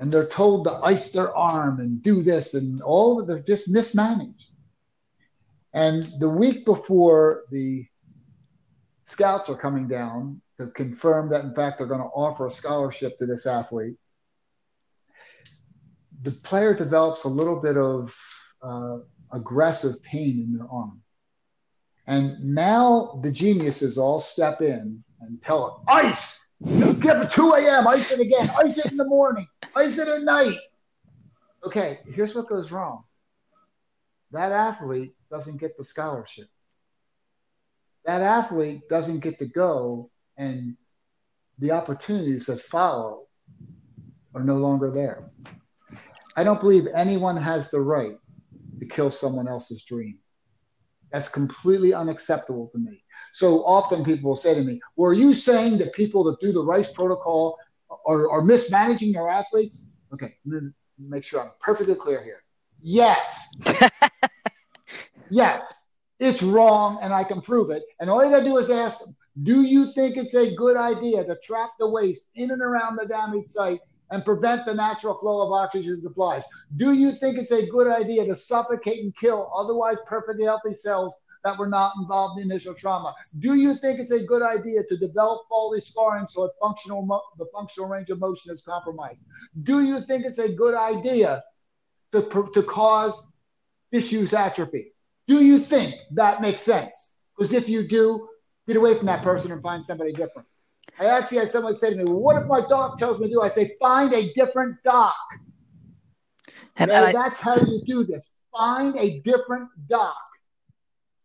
S2: and they're told to ice their arm and do this and all they're just mismanaged. And the week before the scouts are coming down to confirm that in fact they're going to offer a scholarship to this athlete, the player develops a little bit of uh, aggressive pain in their arm. And now the geniuses all step in and tell it, ice, Give it 2 a.m., ice it again, ice it in the morning, ice it at night. Okay, here's what goes wrong. That athlete doesn't get the scholarship. That athlete doesn't get to go and the opportunities that follow are no longer there. I don't believe anyone has the right to kill someone else's dream. That's completely unacceptable to me. So often people will say to me, Well, are you saying that people that do the Rice protocol are, are mismanaging their athletes? Okay, make sure I'm perfectly clear here. Yes. yes. It's wrong and I can prove it. And all you gotta do is ask them, do you think it's a good idea to trap the waste in and around the damaged site and prevent the natural flow of oxygen supplies? Do you think it's a good idea to suffocate and kill otherwise perfectly healthy cells that were not involved in initial trauma? Do you think it's a good idea to develop faulty scarring so it functional mo- the functional range of motion is compromised? Do you think it's a good idea to, to cause disuse atrophy? Do you think that makes sense? Because if you do, get away from that person and find somebody different. I actually had someone say to me, well, what if my doc tells me to do? I say, find a different doc. And, and I, that's how you do this. Find a different doc.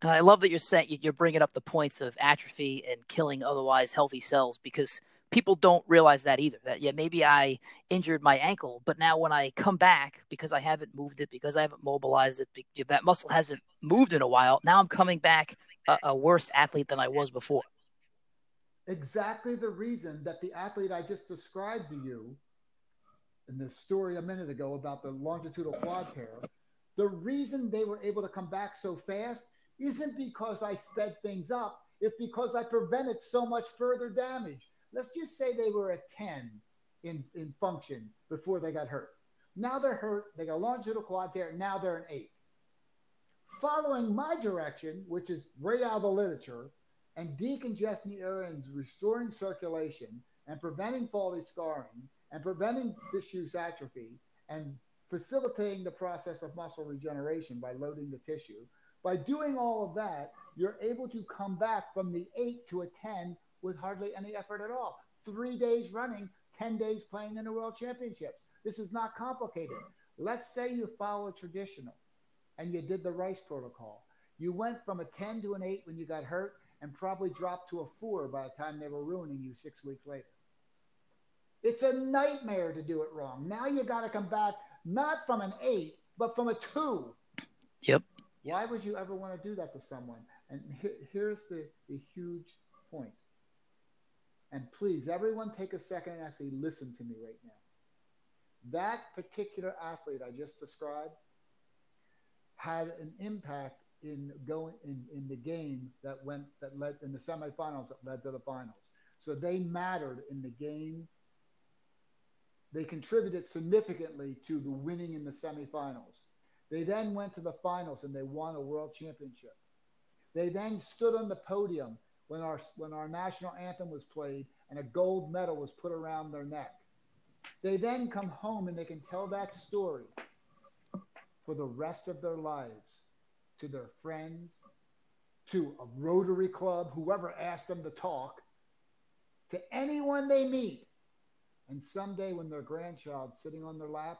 S1: And I love that you're you're bringing up the points of atrophy and killing otherwise healthy cells because people don't realize that either. That yeah, maybe I injured my ankle, but now when I come back because I haven't moved it, because I haven't mobilized it, that muscle hasn't moved in a while. Now I'm coming back a, a worse athlete than I was before.
S2: Exactly the reason that the athlete I just described to you in the story a minute ago about the longitudinal quad tear, the reason they were able to come back so fast isn't because I sped things up. It's because I prevented so much further damage. Let's just say they were a 10 in, in function before they got hurt. Now they're hurt. They got longitudinal quad tear. Now they're an 8. Following my direction, which is right out of the literature, and decongesting the areas, restoring circulation, and preventing faulty scarring, and preventing disuse atrophy, and facilitating the process of muscle regeneration by loading the tissue, by doing all of that, you're able to come back from the eight to a 10 with hardly any effort at all. Three days running, 10 days playing in the world championships. This is not complicated. Let's say you follow traditional and you did the Rice protocol. You went from a 10 to an 8 when you got hurt and probably dropped to a 4 by the time they were ruining you six weeks later. It's a nightmare to do it wrong. Now you got to come back not from an 8, but from a 2.
S1: Yep.
S2: Why would you ever want to do that to someone? And here's the, the huge point. And please, everyone take a second and actually listen to me right now. That particular athlete I just described had an impact in going in, in the game that went that led in the semifinals that led to the finals. So they mattered in the game. They contributed significantly to the winning in the semifinals. They then went to the finals and they won a world championship. They then stood on the podium when our, when our national anthem was played and a gold medal was put around their neck. They then come home and they can tell that story for the rest of their lives to their friends, to a Rotary Club, whoever asked them to talk, to anyone they meet. And someday, when their grandchild's sitting on their lap,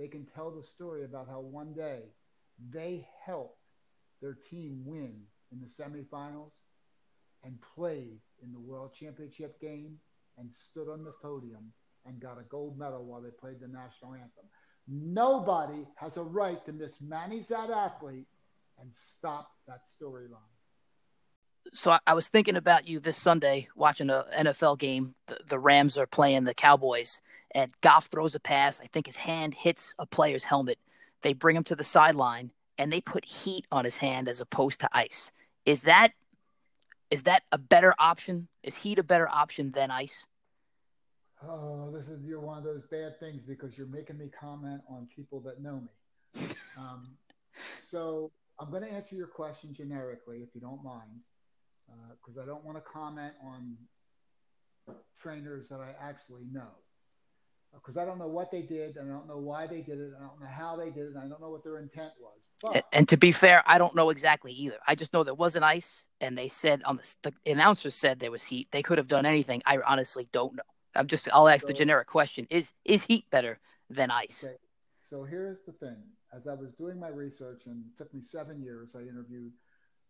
S2: they can tell the story about how one day they helped their team win in the semifinals and played in the world championship game and stood on the podium and got a gold medal while they played the national anthem. Nobody has a right to mismanage that athlete and stop that storyline.
S1: So I was thinking about you this Sunday watching an NFL game. The, the Rams are playing the Cowboys, and Goff throws a pass. I think his hand hits a player's helmet. They bring him to the sideline and they put heat on his hand as opposed to ice. Is that is that a better option? Is heat a better option than ice?
S2: Oh, this is you're one of those bad things because you're making me comment on people that know me. Um, so I'm going to answer your question generically, if you don't mind, because uh, I don't want to comment on trainers that I actually know because I don't know what they did, and I don't know why they did it, I don't know how they did it, I don't know what their intent was.
S1: But, and to be fair, I don't know exactly either. I just know there wasn't ice, and they said on the, the announcer said there was heat. They could have done anything. I honestly don't know. I'm just I'll ask so, the generic question: Is is heat better than ice? Okay.
S2: So here's the thing: as I was doing my research, and it took me seven years, I interviewed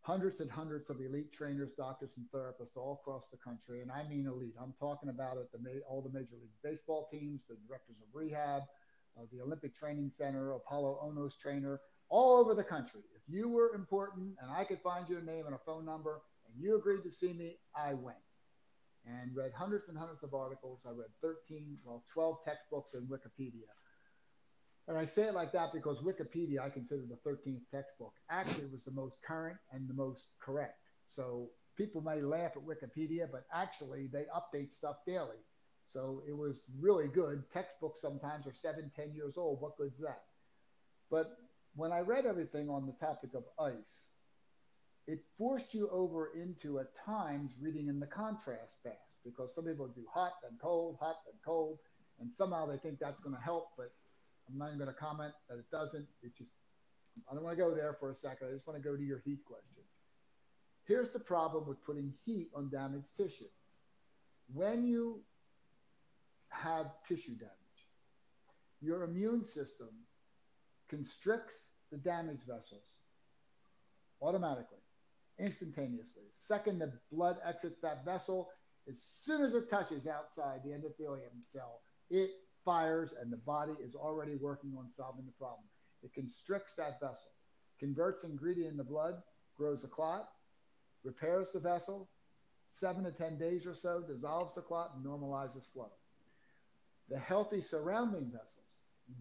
S2: hundreds and hundreds of elite trainers, doctors, and therapists all across the country. And I mean elite. I'm talking about at the all the Major League Baseball teams, the directors of rehab, uh, the Olympic Training Center, Apolo Ohno's trainer, all over the country. If you were important and I could find your name and a phone number and you agreed to see me, I went and read hundreds and hundreds of articles. I read 13, well, 12 textbooks and Wikipedia. And I say it like that because Wikipedia, I consider the 13th textbook. Actually, was the most current and the most correct. So people may laugh at Wikipedia, but actually they update stuff daily. So it was really good. Textbooks sometimes are seven, ten years old. What good's that? But when I read everything on the topic of ice, it forced you over into at times reading in the contrast fast because some people do hot and cold, hot and cold, and somehow they think that's going to help. But I'm not even going to comment that it doesn't. It just I don't want to go there for a second. I just want to go to your heat question. Here's the problem with putting heat on damaged tissue. When you have tissue damage, your immune system constricts the damaged vessels automatically, instantaneously. Second, the blood exits that vessel. As soon as it touches outside the endothelium cell, it fires and the body is already working on solving the problem. It constricts that vessel, converts ingredient in the blood, grows a clot, repairs the vessel, seven to 10 days or so, dissolves the clot and normalizes flow. The healthy surrounding vessels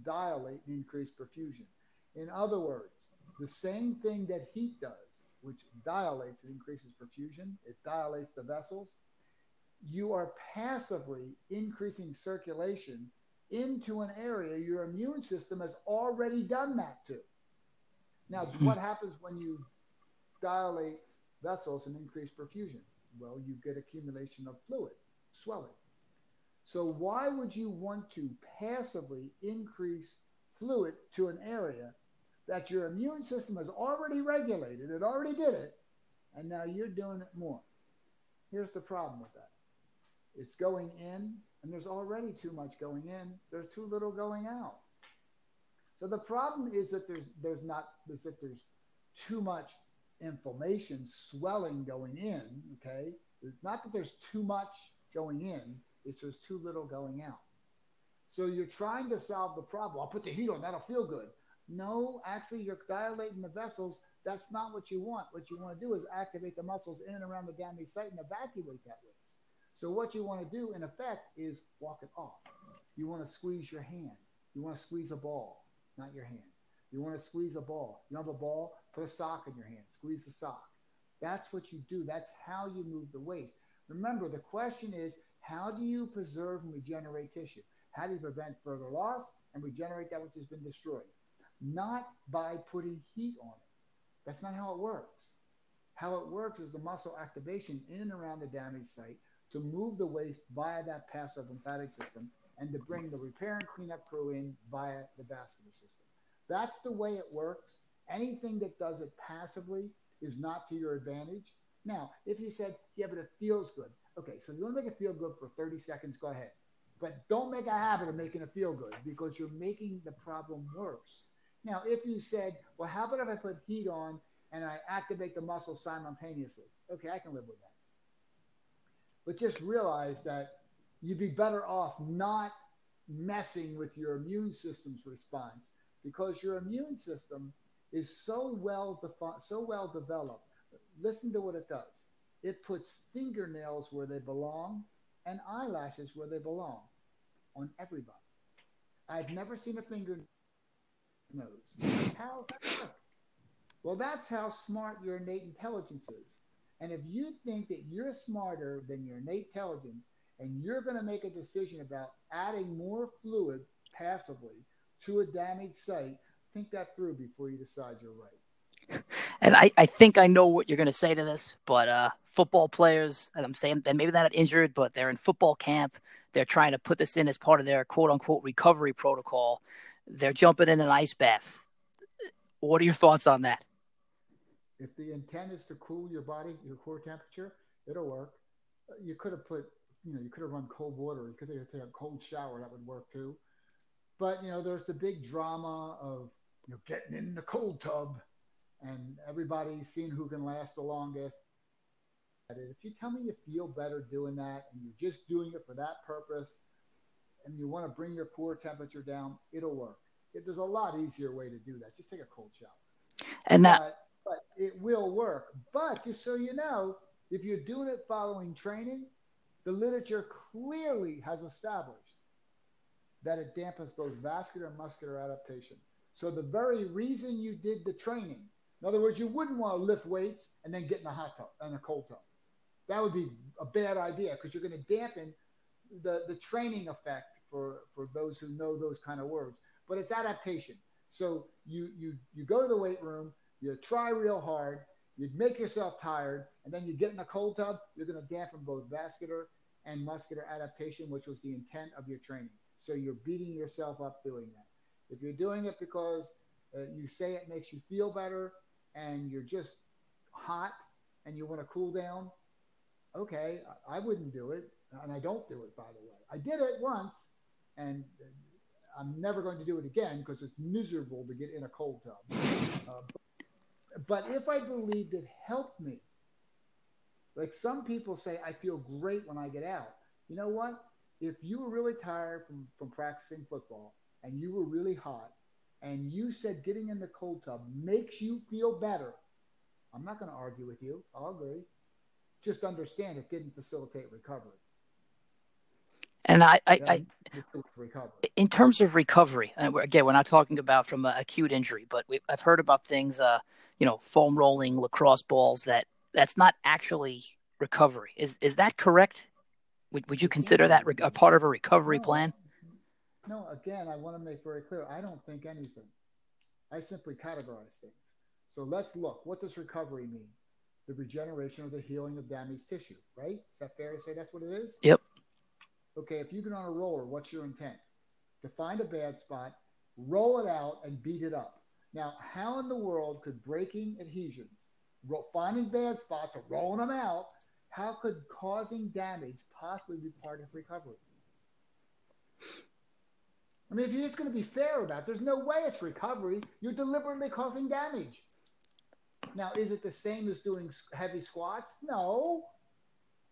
S2: dilate and increase perfusion. In other words, the same thing that heat does, which dilates and increases perfusion, it dilates the vessels. You are passively increasing circulation into an area your immune system has already done that to. Now, mm-hmm. what happens when you dilate vessels and increase perfusion? Well, you get accumulation of fluid, swelling. So, why would you want to passively increase fluid to an area that your immune system has already regulated? It already did it, and now you're doing it more. Here's the problem with that it's going in, and there's already too much going in, there's too little going out. So the problem is that there's there's not is that there's too much inflammation, swelling going in. Okay, it's not that there's too much going in; it's there's too little going out. So you're trying to solve the problem. I'll put the heat on; that'll feel good. No, actually, you're dilating the vessels. That's not what you want. What you want to do is activate the muscles in and around the damaged site and evacuate that waste. So what you want to do, in effect, is walk it off. You want to squeeze your hand. You want to squeeze a ball, not your hand. You want to squeeze a ball. You have a ball, put a sock in your hand, squeeze the sock. That's what you do. That's how you move the waste. Remember, the question is how do you preserve and regenerate tissue? How do you prevent further loss and regenerate that which has been destroyed? Not by putting heat on it. That's not how it works. How it works is the muscle activation in and around the damaged site to move the waste via that passive lymphatic system and to bring the repair and cleanup crew in via the vascular system. That's the way it works. Anything that does it passively is not to your advantage. Now, if you said, yeah, but it feels good. Okay, so you want to make it feel good for 30 seconds, go ahead. But don't make a habit of making it feel good because you're making the problem worse. Now, if you said, well, how about if I put heat on and I activate the muscle simultaneously? Okay, I can live with that. But just realize that you'd be better off not messing with your immune system's response because your immune system is so well defined, so well developed. Listen to what it does. It puts fingernails where they belong and eyelashes where they belong on everybody. I've never seen a finger nose. How that work? Well, that's how smart your innate intelligence is. And if you think that you're smarter than your innate intelligence and you're going to make a decision about adding more fluid passively to a damaged site, think that through before you decide you're right.
S1: And I, I think I know what you're going to say to this, but uh, football players, and I'm saying that maybe they're not injured, but they're in football camp. They're trying to put this in as part of their quote unquote recovery protocol. They're jumping in an ice bath. What are your thoughts on that?
S2: If the intent is to cool your body, your core temperature, it'll work. You could have put, you know, you could have run cold water. You could have taken a cold shower. That would work too. But you know, there's the big drama of you know getting in the cold tub. and everybody seeing who can last the longest. If you tell me you feel better doing that and you're just doing it for that purpose and you want to bring your core temperature down, it'll work. It, there's a lot easier way to do that. Just take a cold shower.
S1: And that,
S2: but, it will work. But just so you know, if you're doing it following training, the literature clearly has established that it dampens both vascular and muscular adaptation. So the very reason you did the training, in other words, you wouldn't want to lift weights and then get in a hot tub and a cold tub. That would be a bad idea because you're going to dampen the, the training effect for, for those who know those kind of words. But it's adaptation. So you you you go to the weight room, you try real hard, you make yourself tired, and then you get in a cold tub, you're going to dampen both vascular and muscular adaptation, which was the intent of your training. So you're beating yourself up doing that. If you're doing it because uh, you say it makes you feel better and you're just hot and you want to cool down, okay, I wouldn't do it. And I don't do it, by the way. I did it once and I'm never going to do it again because it's miserable to get in a cold tub. Uh, but if I believed it helped me, like some people say, I feel great when I get out. You know what? if you were really tired from, from practicing football and you were really hot and you said getting in the cold tub makes you feel better, I'm not going to argue with you. I'll agree. Just understand it didn't facilitate recovery.
S1: And I, I, I in terms of recovery, and again, we're not talking about from an acute injury, but I've heard about things, uh, you know, foam rolling, lacrosse balls. That that's not actually recovery. Is is that correct? Would, would you consider that a part of a recovery
S2: no,
S1: plan?
S2: No, again, I want to make very clear I don't think anything. I simply categorize things. So let's look. What does recovery mean? The regeneration or the healing of damaged tissue, right? Is that fair to say that's what it is?
S1: Yep.
S2: Okay, if you get on a roller, what's your intent? To find a bad spot, roll it out, and beat it up. Now, how in the world could breaking adhesions, finding bad spots or rolling them out, how could causing damage possibly be part of recovery? I mean, if you're just going to be fair about it, there's no way it's recovery. You're deliberately causing damage. Now, is it the same as doing heavy squats? No,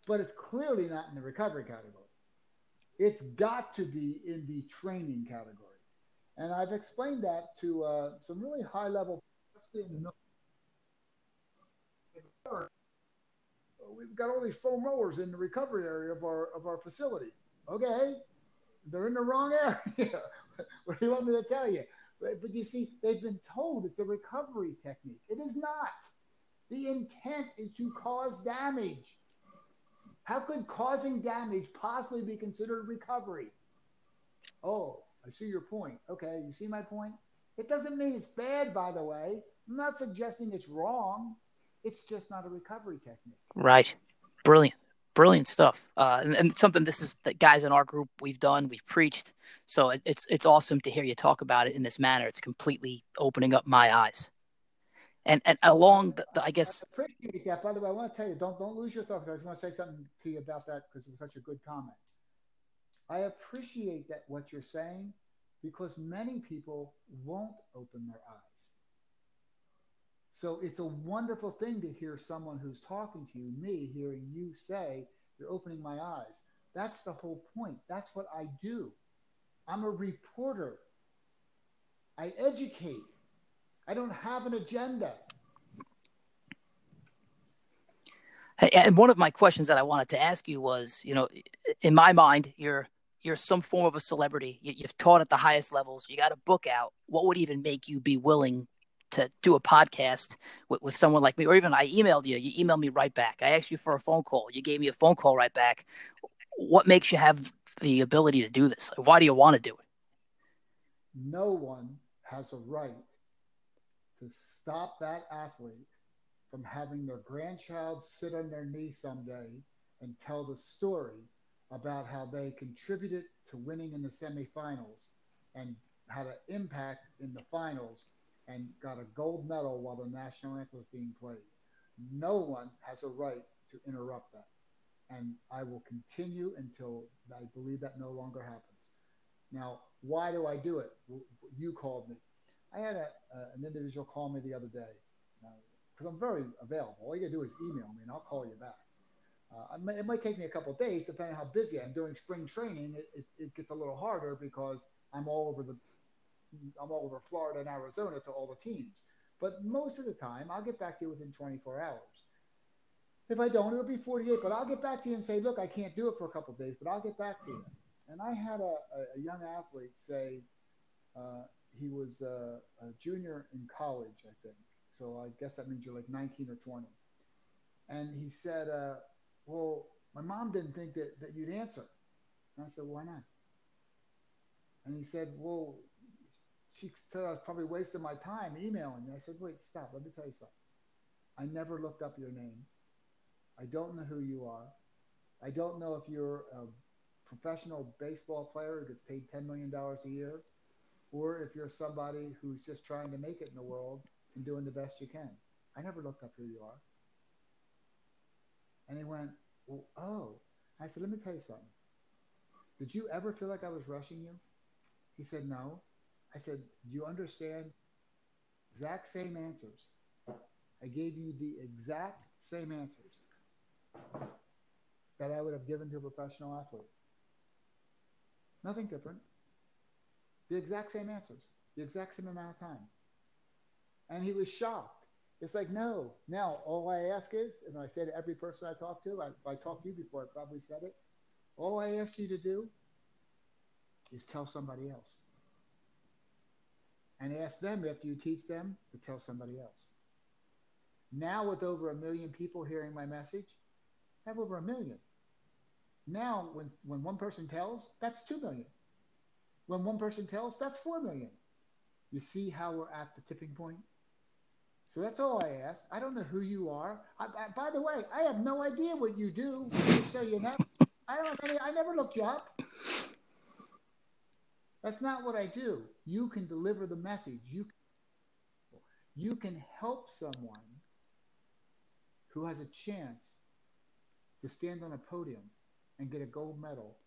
S2: but it's clearly not in the recovery category. It's got to be in the training category. And I've explained that to uh, some really high level we've got all these foam rollers in the recovery area of our of our facility. Okay, they're in the wrong area. what do you want me to tell you? But you see, they've been told it's a recovery technique. It is not. The intent is to cause damage. How could causing damage possibly be considered recovery? Oh, I see your point. Okay, you see my point? It doesn't mean it's bad, by the way. I'm not suggesting it's wrong. It's just not a recovery technique.
S1: Right. Brilliant. Brilliant stuff. Uh, and, and something this is that guys in our group we've done, we've preached. So it, it's it's awesome to hear you talk about it in this manner. It's completely opening up my eyes. And and along the, the I guess
S2: I appreciate that. By the way, I want to tell you, don't don't lose your thought. I just want to say something to you about that because it was such a good comment. I appreciate that what you're saying because many people won't open their eyes. So it's a wonderful thing to hear someone who's talking to you, me, hearing you say, You're opening my eyes. That's the whole point. That's what I do. I'm a reporter. I educate. I don't have an agenda.
S1: And one of my questions that I wanted to ask you was, you know, in my mind, you're you're some form of a celebrity. You, have taught at the highest levels. You got a book out. What would even make you be willing to do a podcast with, with someone like me, or even I emailed you, you emailed me right back. I asked you for a phone call, you gave me a phone call right back. What makes you have the ability to do this? Why do you want to do it?
S2: No one has a right to stop that athlete from having their grandchild sit on their knee someday and tell the story about how they contributed to winning in the semifinals and had an impact in the finals and got a gold medal while the national anthem was being played. No one has a right to interrupt that. And I will continue until I believe that no longer happens. Now, why do I do it? You called me. I had a, an individual call me the other day, because I'm very available. All you gotta do is email me, and I'll call you back. Uh, it might take me a couple days, depending on how busy I am. During spring training, it, it, it, gets a little harder because I'm all over the, I'm all over Florida and Arizona to all the teams. But most of the time, I'll get back to you within 24 hours. If I don't, it'll be 48. But I'll get back to you and say, look, I can't do it for a couple days, but I'll get back to you. And I had a, a young athlete say uh, he was a, a junior in college, I think. So I guess that means you're like 19 or 20. And he said, uh, well, my mom didn't think that, that you'd answer. And I said, why not? And he said, well, she said I was probably wasting my time emailing you. I said, wait, stop. Let me tell you something. I never looked up your name. I don't know who you are. I don't know if you're a professional baseball player who gets paid $10 million a year, or if you're somebody who's just trying to make it in the world and doing the best you can. I never looked up who you are. And he went, well, oh. I said, let me tell you something. Did you ever feel like I was rushing you? He said, no. I said, do you understand? Exact same answers. I gave you the exact same answers that I would have given to a professional athlete. Nothing different. The exact same answers, the exact same amount of time. And he was shocked. It's like, no. Now, all I ask is, and I say to every person I talk to, I, I talked to you before, I probably said it. All I ask you to do is tell somebody else. And ask them after you teach them to tell somebody else. Now, with over a million people hearing my message, I have over a million. Now, when, when one person tells, that's 2 million. When one person tells, that's 4 million. You see how we're at the tipping point? So that's all I ask. I don't know who you are. I, I, by the way, I have no idea what you do. So you know, I don't. Any, I never looked you up. That's not what I do. You can deliver the message. You you can help someone who has a chance to stand on a podium and get a gold medal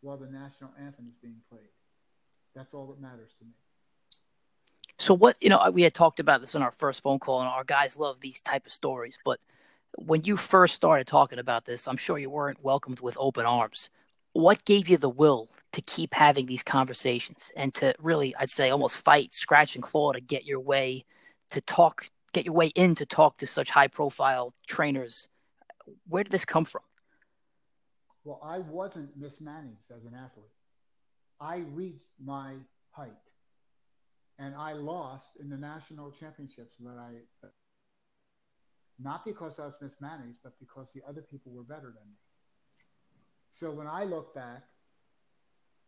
S2: while the national anthem is being played. That's all that matters to me.
S1: So what you know, we had talked about this on our first phone call, and our guys love these type of stories. But when you first started talking about this, I'm sure you weren't welcomed with open arms. What gave you the will to keep having these conversations and to really, I'd say, almost fight, scratch and claw to get your way to talk, get your way in to talk to such high profile trainers? Where did this come from?
S2: Well, I wasn't mismanaged as an athlete. I reached my height and I lost in the national championships that I not because I was mismanaged, but because the other people were better than me. So when I look back,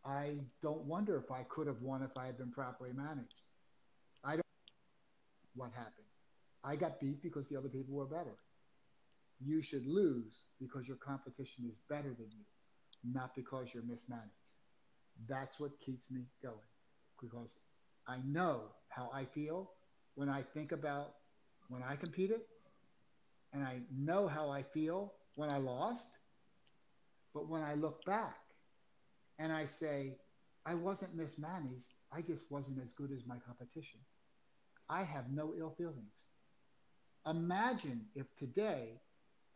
S2: I don't wonder if I could have won if I had been properly managed. I don't what happened. I got beat because the other people were better. You should lose because your competition is better than you, not because you're mismanaged. That's what keeps me going because I know how I feel when I think about when I competed, and I know how I feel when I lost. But when I look back and I say, I wasn't mismanaged, I just wasn't as good as my competition. I have no ill feelings. Imagine if today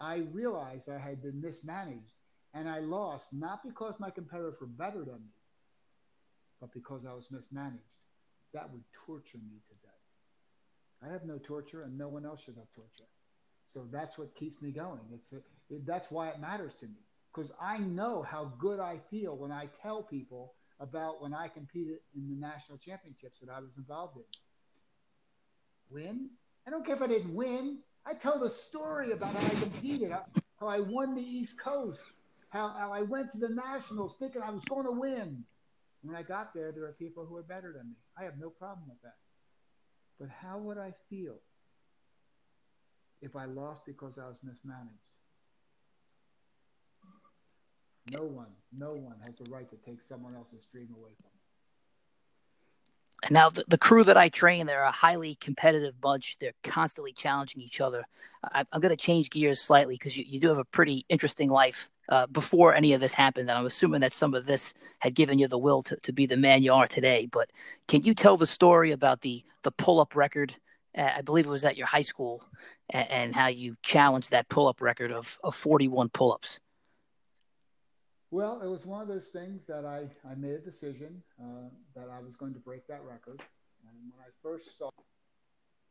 S2: I realized I had been mismanaged and I lost not because my competitors were better than me, but because I was mismanaged that would torture me to death. I have no torture, and no one else should have torture. So that's what keeps me going. It's a, it, that's why it matters to me because I know how good I feel when I tell people about when I competed in the national championships that I was involved in. Win? I don't care if I didn't win. I tell the story about how I competed, how, how I won the East Coast, how, how I went to the nationals thinking I was going to win. When I got there, there were people who were better than me. I have no problem with that. But how would I feel if I lost because I was mismanaged? No one, no one has the right to take someone else's dream away from them.
S1: And now the, the crew that I train, they're a highly competitive bunch. They're constantly challenging each other. I, am going to change gears slightly because you, you do have a pretty interesting life uh, before any of this happened. And I'm assuming that some of this had given you the will to, to be the man you are today. But can you tell the story about the, the pull up record I believe it was at your high school, and, and how you challenged that pull up record of, of 41 pull ups.
S2: Well, it was one of those things that I, I made a decision uh, that I was going to break that record. And when I first started,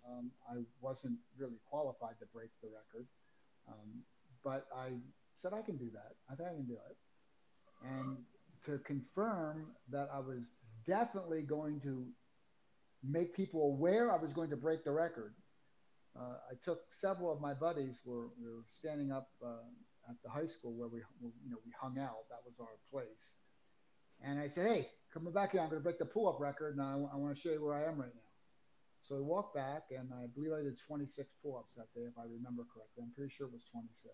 S2: um, I wasn't really qualified to break the record. Um, but I said, I can do that. I think I can do it. And to confirm that I was definitely going to make people aware I was going to break the record, uh, I took several of my buddies were, were standing up uh, at the high school where we, you know, we hung out. That was our place. And I said, hey, come back here. I'm going to break the pull-up record, and I, I want to show you where I am right now. So I walked back, and I believe I did 26 pull-ups that day, if I remember correctly. I'm pretty sure it was 26.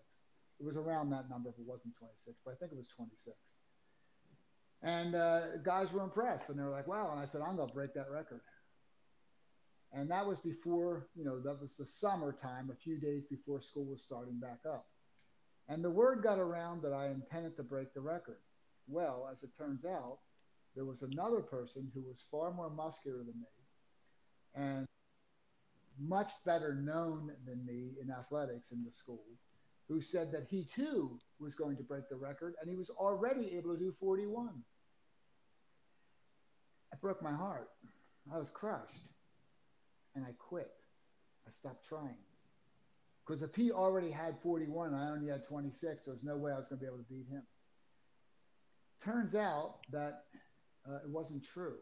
S2: It was around that number if it wasn't 26, but I think it was 26. And uh, guys were impressed, and they were like, wow. And I said, I'm going to break that record. And that was before, you know, that was the summertime, a few days before school was starting back up. And the word got around that I intended to break the record. Well, as it turns out, there was another person who was far more muscular than me and much better known than me in athletics in the school, who said that he too was going to break the record and he was already able to do 41. It broke my heart. I was crushed and I quit. I stopped trying. Because if he already had 41 and I only had 26, there's no way I was going to be able to beat him. Turns out that uh, it wasn't true.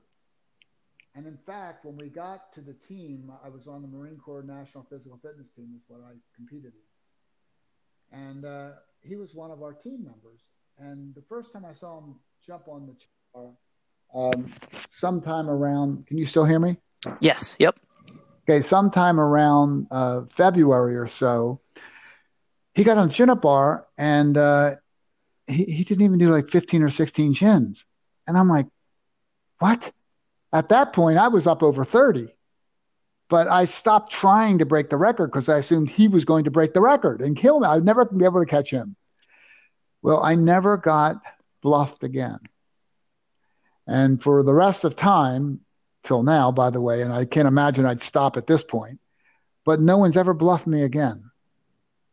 S2: And in fact, when we got to the team, I was on the Marine Corps National Physical Fitness team, is what I competed in. And uh, he was one of our team members. And the first time I saw him jump on the chair, um, sometime around, can you still hear me?
S1: Yes. Yep.
S2: Okay, sometime around uh, February or so, he got on chin up bar and uh, he, he didn't even do like 15 or 16 chins. And I'm like, what? At that point, I was up over 30. But I stopped trying to break the record because I assumed he was going to break the record and kill me. I'd never be able to catch him. Well, I never got bluffed again. And for the rest of time, till now, by the way, and I can't imagine I'd stop at this point, but no one's ever bluffed me again.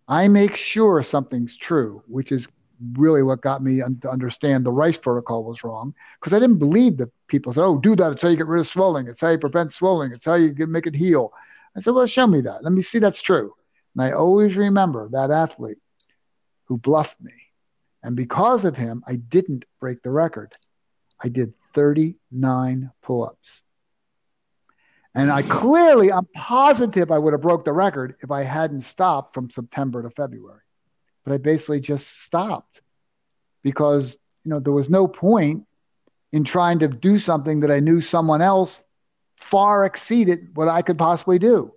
S2: I make sure something's true, which is really what got me to understand the rice protocol was wrong because I didn't believe that people said, "Oh, do that. It's how you get rid of swelling. It's how you prevent swelling. It's how you get, make it heal." I said, "Well, show me that. Let me see that's true." And I always remember that athlete who bluffed me, and because of him, I didn't break the record. I did 39 pull-ups. And I clearly, I'm positive I would have broke the record if I hadn't stopped from September to February. But I basically just stopped because, you know, there was no point in trying to do something that I knew someone else far exceeded what I could possibly do.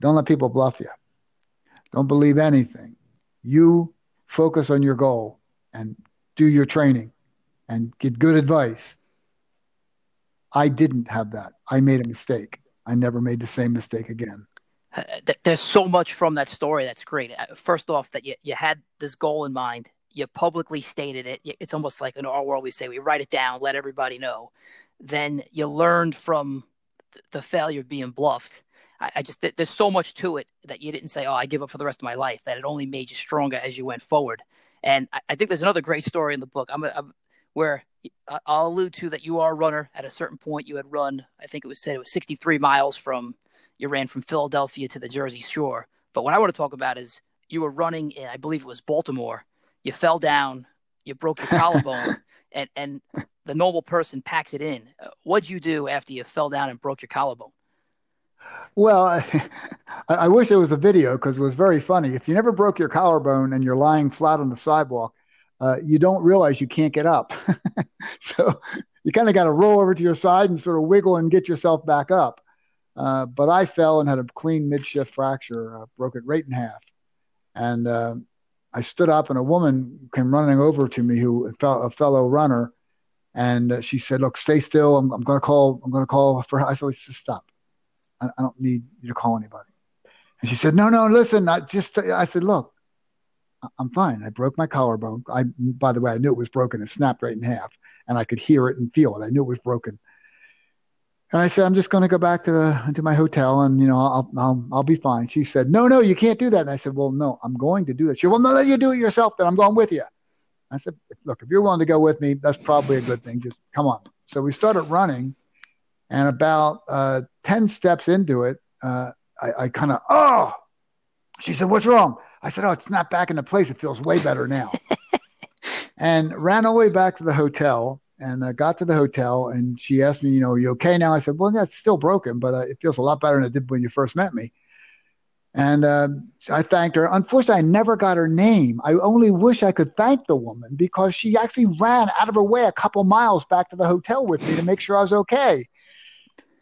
S2: Don't let people bluff you. Don't believe anything. You focus on your goal and do your training and get good advice I didn't have that. I made a mistake. I never made the same mistake again.
S1: Uh, there's so much from that story that's great. Uh, first off, that you, you had this goal in mind. You publicly stated it. It's almost like in our world, we say we write it down, let everybody know. Then you learned from the failure of being bluffed. I, just, there's so much to it that you didn't say, oh, I give up for the rest of my life, that it only made you stronger as you went forward. And I, I think there's another great story in the book. I'm, I'm where I'll allude to that you are a runner. At a certain point, you had run, I think it was said it was 63 miles from, you ran from Philadelphia to the Jersey Shore. But what I want to talk about is you were running in, I believe it was Baltimore. You fell down, you broke your collarbone, and, and the normal person packs it in. Uh, what'd you do after you fell down and broke your collarbone?
S2: Well, I, I wish there was a video because it was very funny. If you never broke your collarbone and you're lying flat on the sidewalk, uh, you don't realize you can't get up. so you kind of got to roll over to your side and sort of wiggle and get yourself back up. Uh, but I fell and had a clean midshaft fracture, uh, broke it right in half. And uh, I stood up, and a woman came running over to me, who a fellow runner, and uh, she said, "Look, stay still. I'm, I'm going to call. I'm going to call for." I said, "Just stop. I, I, don't need you to call anybody." And she said, "No, no, listen. I just." I said, "Look, I'm fine. I broke my collarbone. I, by the way, I knew it was broken. It snapped right in half, and I could hear it and feel it. I knew it was broken. And I said, I'm just going to go back to the to my hotel, and you know, I'll I'll I'll be fine. She said, No, no, you can't do that. And I said, Well, no, I'm going to do that. She said, Well, no, you do it yourself. Then I'm going with you. I said, Look, if you're willing to go with me, that's probably a good thing. Just come on. So we started running, and about uh, ten steps into it, uh, I, I kind of oh. She said, What's wrong? I said, Oh, it's not back into place. It feels way better now. and ran all the way back to the hotel and I got to the hotel and she asked me, you know, you okay now? I said, well, that's still broken, but uh, it feels a lot better than it did when you first met me. And um, I thanked her. Unfortunately, I never got her name. I only wish I could thank the woman because she actually ran out of her way a couple miles back to the hotel with me to make sure I was okay.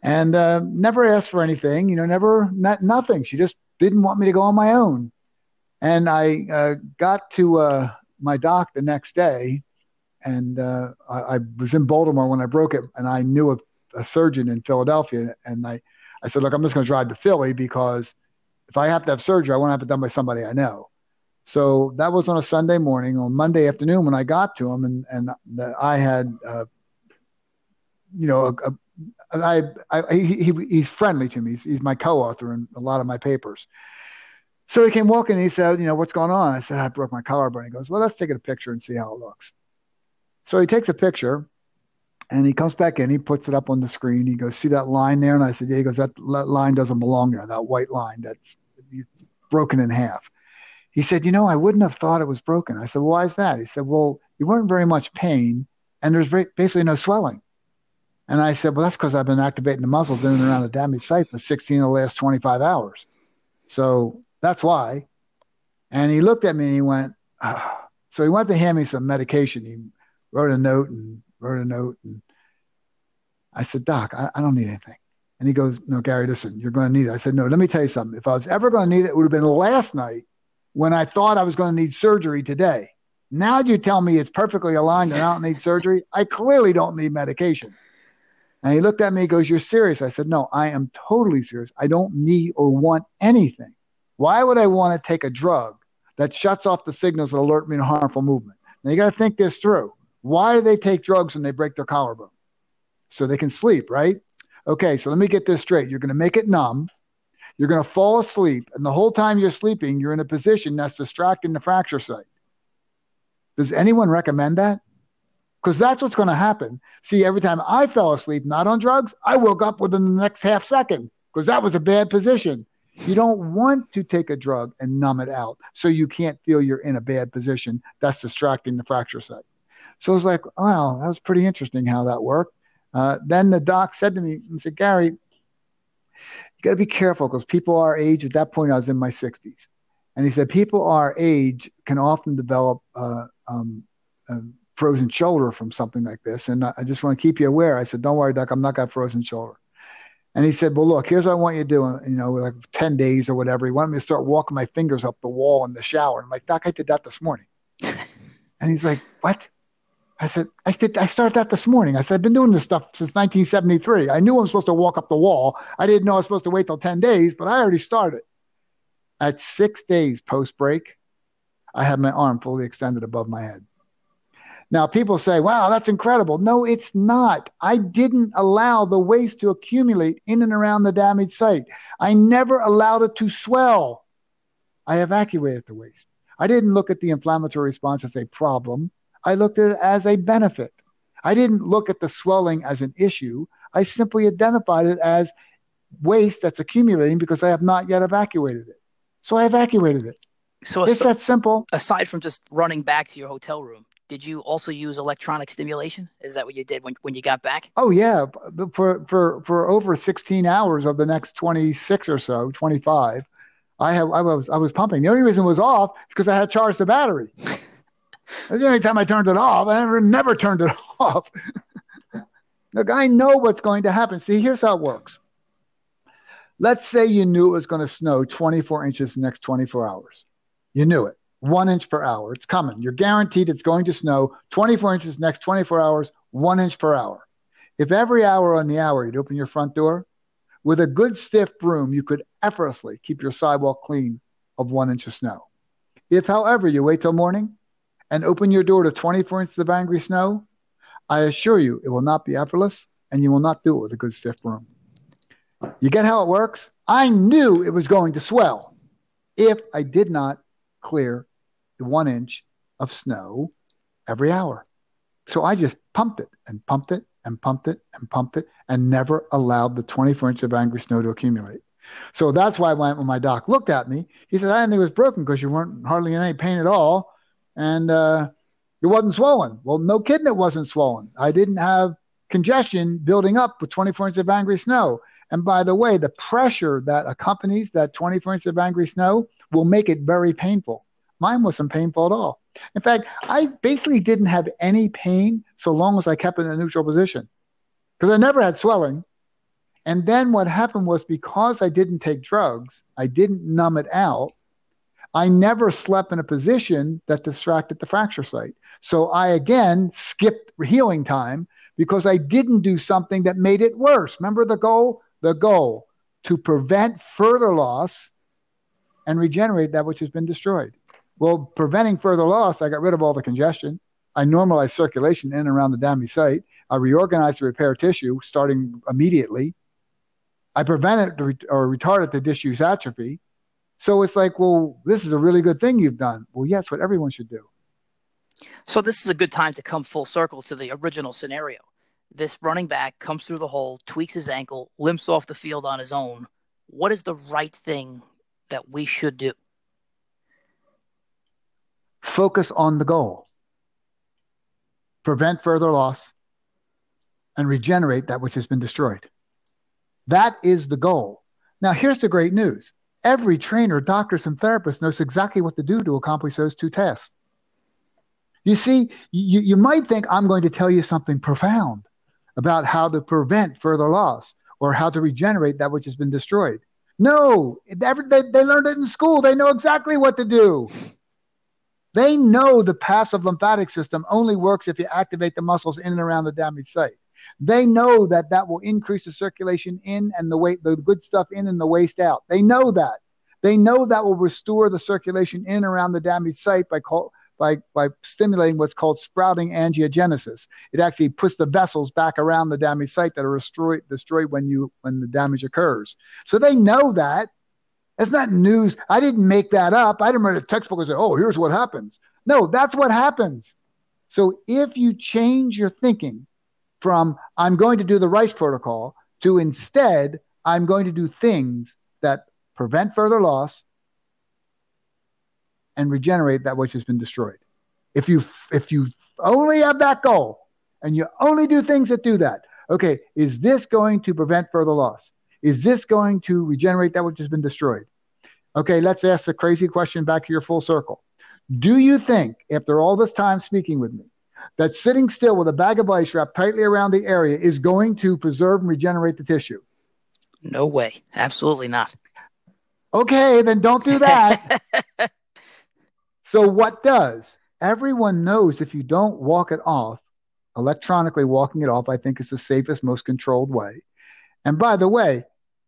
S2: And uh, never asked for anything, you know, never, not, nothing. She just didn't want me to go on my own. And I uh, got to uh, my doc the next day and uh, I, I, was in Baltimore when I broke it, and I knew a, a surgeon in Philadelphia, and I, I said, look, I'm just going to drive to Philly because if I have to have surgery, I want to have it done by somebody I know. So that was on a Sunday morning. On Monday afternoon, when I got to him, and and the, I had, uh, you know, a, a, I, I he, he, he's friendly to me. He's, he's my co-author in a lot of my papers. So he came walking and he said, you know, what's going on? I said, I broke my collarbone. He goes, well, let's take a picture and see how it looks. So he takes a picture and he comes back in. He puts it up on the screen. He goes, "See that line there?" And I said, "Yeah." He goes, "That line doesn't belong there. That white line that's broken in half." He said, "You know, I wouldn't have thought it was broken." I said, well, "Why is that?" He said, "Well, you weren't very much pain, and there's basically no swelling." And I said, "Well, that's because I've been activating the muscles in and around the damaged site for 16 of the last 25 hours, so that's why." And he looked at me and he went, oh. "So he went to hand me some medication." He wrote a note and wrote a note. And I said, Doc, I, I don't need anything. And he goes, No, Gary, listen, you're going to need it. I said, No, let me tell you something. If I was ever going to need it, it would have been last night when I thought I was going to need surgery today. Now you tell me it's perfectly aligned and I don't need surgery. I clearly don't need medication. And he looked at me and goes, You're serious? I said, No, I am totally serious. I don't need or want anything. Why would I want to take a drug that shuts off the signals that alert me to harmful movement? Now you got to think this through. Why do they take drugs when they break their collarbone? So they can sleep, right? Okay, so let me get this straight. You're going to make it numb. You're going to fall asleep. And the whole time you're sleeping, you're in a position that's distracting the fracture site. Does anyone recommend that? Because that's what's going to happen. See, every time I fell asleep, not on drugs, I woke up within the next half second because that was a bad position. You don't want to take a drug and numb it out so you can't feel you're in a bad position. That's distracting the fracture site. So I was like, wow, that was pretty interesting how that worked. Uh, then the doc said to me, he said, Gary, you got to be careful because people our age, at that point, I was in my 60s. And he said, people our age can often develop uh, um, a frozen shoulder from something like this. And I just want to keep you aware. I said, don't worry, doc, I'm not got frozen shoulder. And he said, well, look, here's what I want you to do, you know, like 10 days or whatever. He wanted me to start walking my fingers up the wall in the shower. I'm like, doc, I did that this morning. and he's like, what? I said, I did. I started that this morning. I said, I've been doing this stuff since 1973. I knew I'm supposed to walk up the wall. I didn't know I was supposed to wait till 10 days, but I already started. At six days post break, I had my arm fully extended above my head. Now, people say, wow, that's incredible. No, it's not. I didn't allow the waste to accumulate in and around the damaged site. I never allowed it to swell. I evacuated the waste. I didn't look at the inflammatory response as a problem. I looked at it as a benefit. I didn't look at the swelling as an issue. I simply identified it as waste that's accumulating because I have not yet evacuated it. So I evacuated it. So it's that simple.
S1: Aside from just running back to your hotel room, did you also use electronic stimulation? Is that what you did when, when you got back?
S2: Oh yeah, for for for over 16 hours of the next 26 or so, 25, I have I was I was pumping. The only reason it was off is because I had charged the battery. The only time I turned it off. I never, never turned it off. Look, I know what's going to happen. See, here's how it works. Let's say you knew it was going to snow 24 inches the next 24 hours. You knew it. One inch per hour. It's coming. You're guaranteed it's going to snow 24 inches next 24 hours, one inch per hour. If every hour on the hour you'd open your front door, with a good stiff broom, you could effortlessly keep your sidewalk clean of one inch of snow. If, however, you wait till morning, and open your door to 24 inches of angry snow, I assure you it will not be effortless and you will not do it with a good stiff broom. You get how it works? I knew it was going to swell if I did not clear one inch of snow every hour. So I just pumped it and pumped it and pumped it and pumped it and never allowed the 24 inch of angry snow to accumulate. So that's why when, my doc looked at me, he said, I didn't think it was broken because you weren't hardly in any pain at all. And uh, it wasn't swollen. Well, no kidding, it wasn't swollen. I didn't have congestion building up with 24 inches of angry snow. And by the way, the pressure that accompanies that 24 inches of angry snow will make it very painful. Mine wasn't painful at all. In fact, I basically didn't have any pain so long as I kept in a neutral position because I never had swelling. And then what happened was because I didn't take drugs, I didn't numb it out. I never slept in a position that distracted the fracture site. So I again skipped healing time because I didn't do something that made it worse. Remember the goal? The goal to prevent further loss and regenerate that which has been destroyed. Well, preventing further loss, I got rid of all the congestion. I normalized circulation in and around the damaged site. I reorganized the repair tissue starting immediately. I prevented or retarded the disuse atrophy. So it's like, well, this is a really good thing you've done. Well, yes, what everyone should do.
S1: So this is a good time to come full circle to the original scenario. This running back comes through the hole, tweaks his ankle, limps off the field on his own. What is the right thing that we should do?
S2: Focus on the goal. Prevent further loss and regenerate that which has been destroyed. That is the goal. Now, here's the great news every trainer, doctors, and therapist knows exactly what to do to accomplish those two tasks. You see, you, you might think I'm going to tell you something profound about how to prevent further loss or how to regenerate that which has been destroyed. No, they, they learned it in school. They know exactly what to do. They know the passive lymphatic system only works if you activate the muscles in and around the damaged site. They know that that will increase the circulation in and the weight, the good stuff in and the waste out. They know that. They know that will restore the circulation in around the damaged site by call, by, by stimulating what's called sprouting angiogenesis. It actually puts the vessels back around the damaged site that are destroyed, destroyed when, you, when the damage occurs. So they know that. It's not news. I didn't make that up. I didn't write a textbook and say, oh, here's what happens. No, that's what happens. So if you change your thinking from I'm going to do the Rice protocol to instead I'm going to do things that prevent further loss, and regenerate that which has been destroyed. If you if you only have that goal and you only do things that do that, okay, is this going to prevent further loss? Is this going to regenerate that which has been destroyed? Okay, let's ask the crazy question back here full circle. Do you think, after all this time speaking with me, that sitting still with a bag of ice wrapped tightly around the area is going to preserve and regenerate the tissue?
S1: No way. Absolutely not.
S2: Okay, then don't do that. So, what does? Everyone knows if you don't walk it off, electronically walking it off, I think is the safest, most controlled way. And by the way,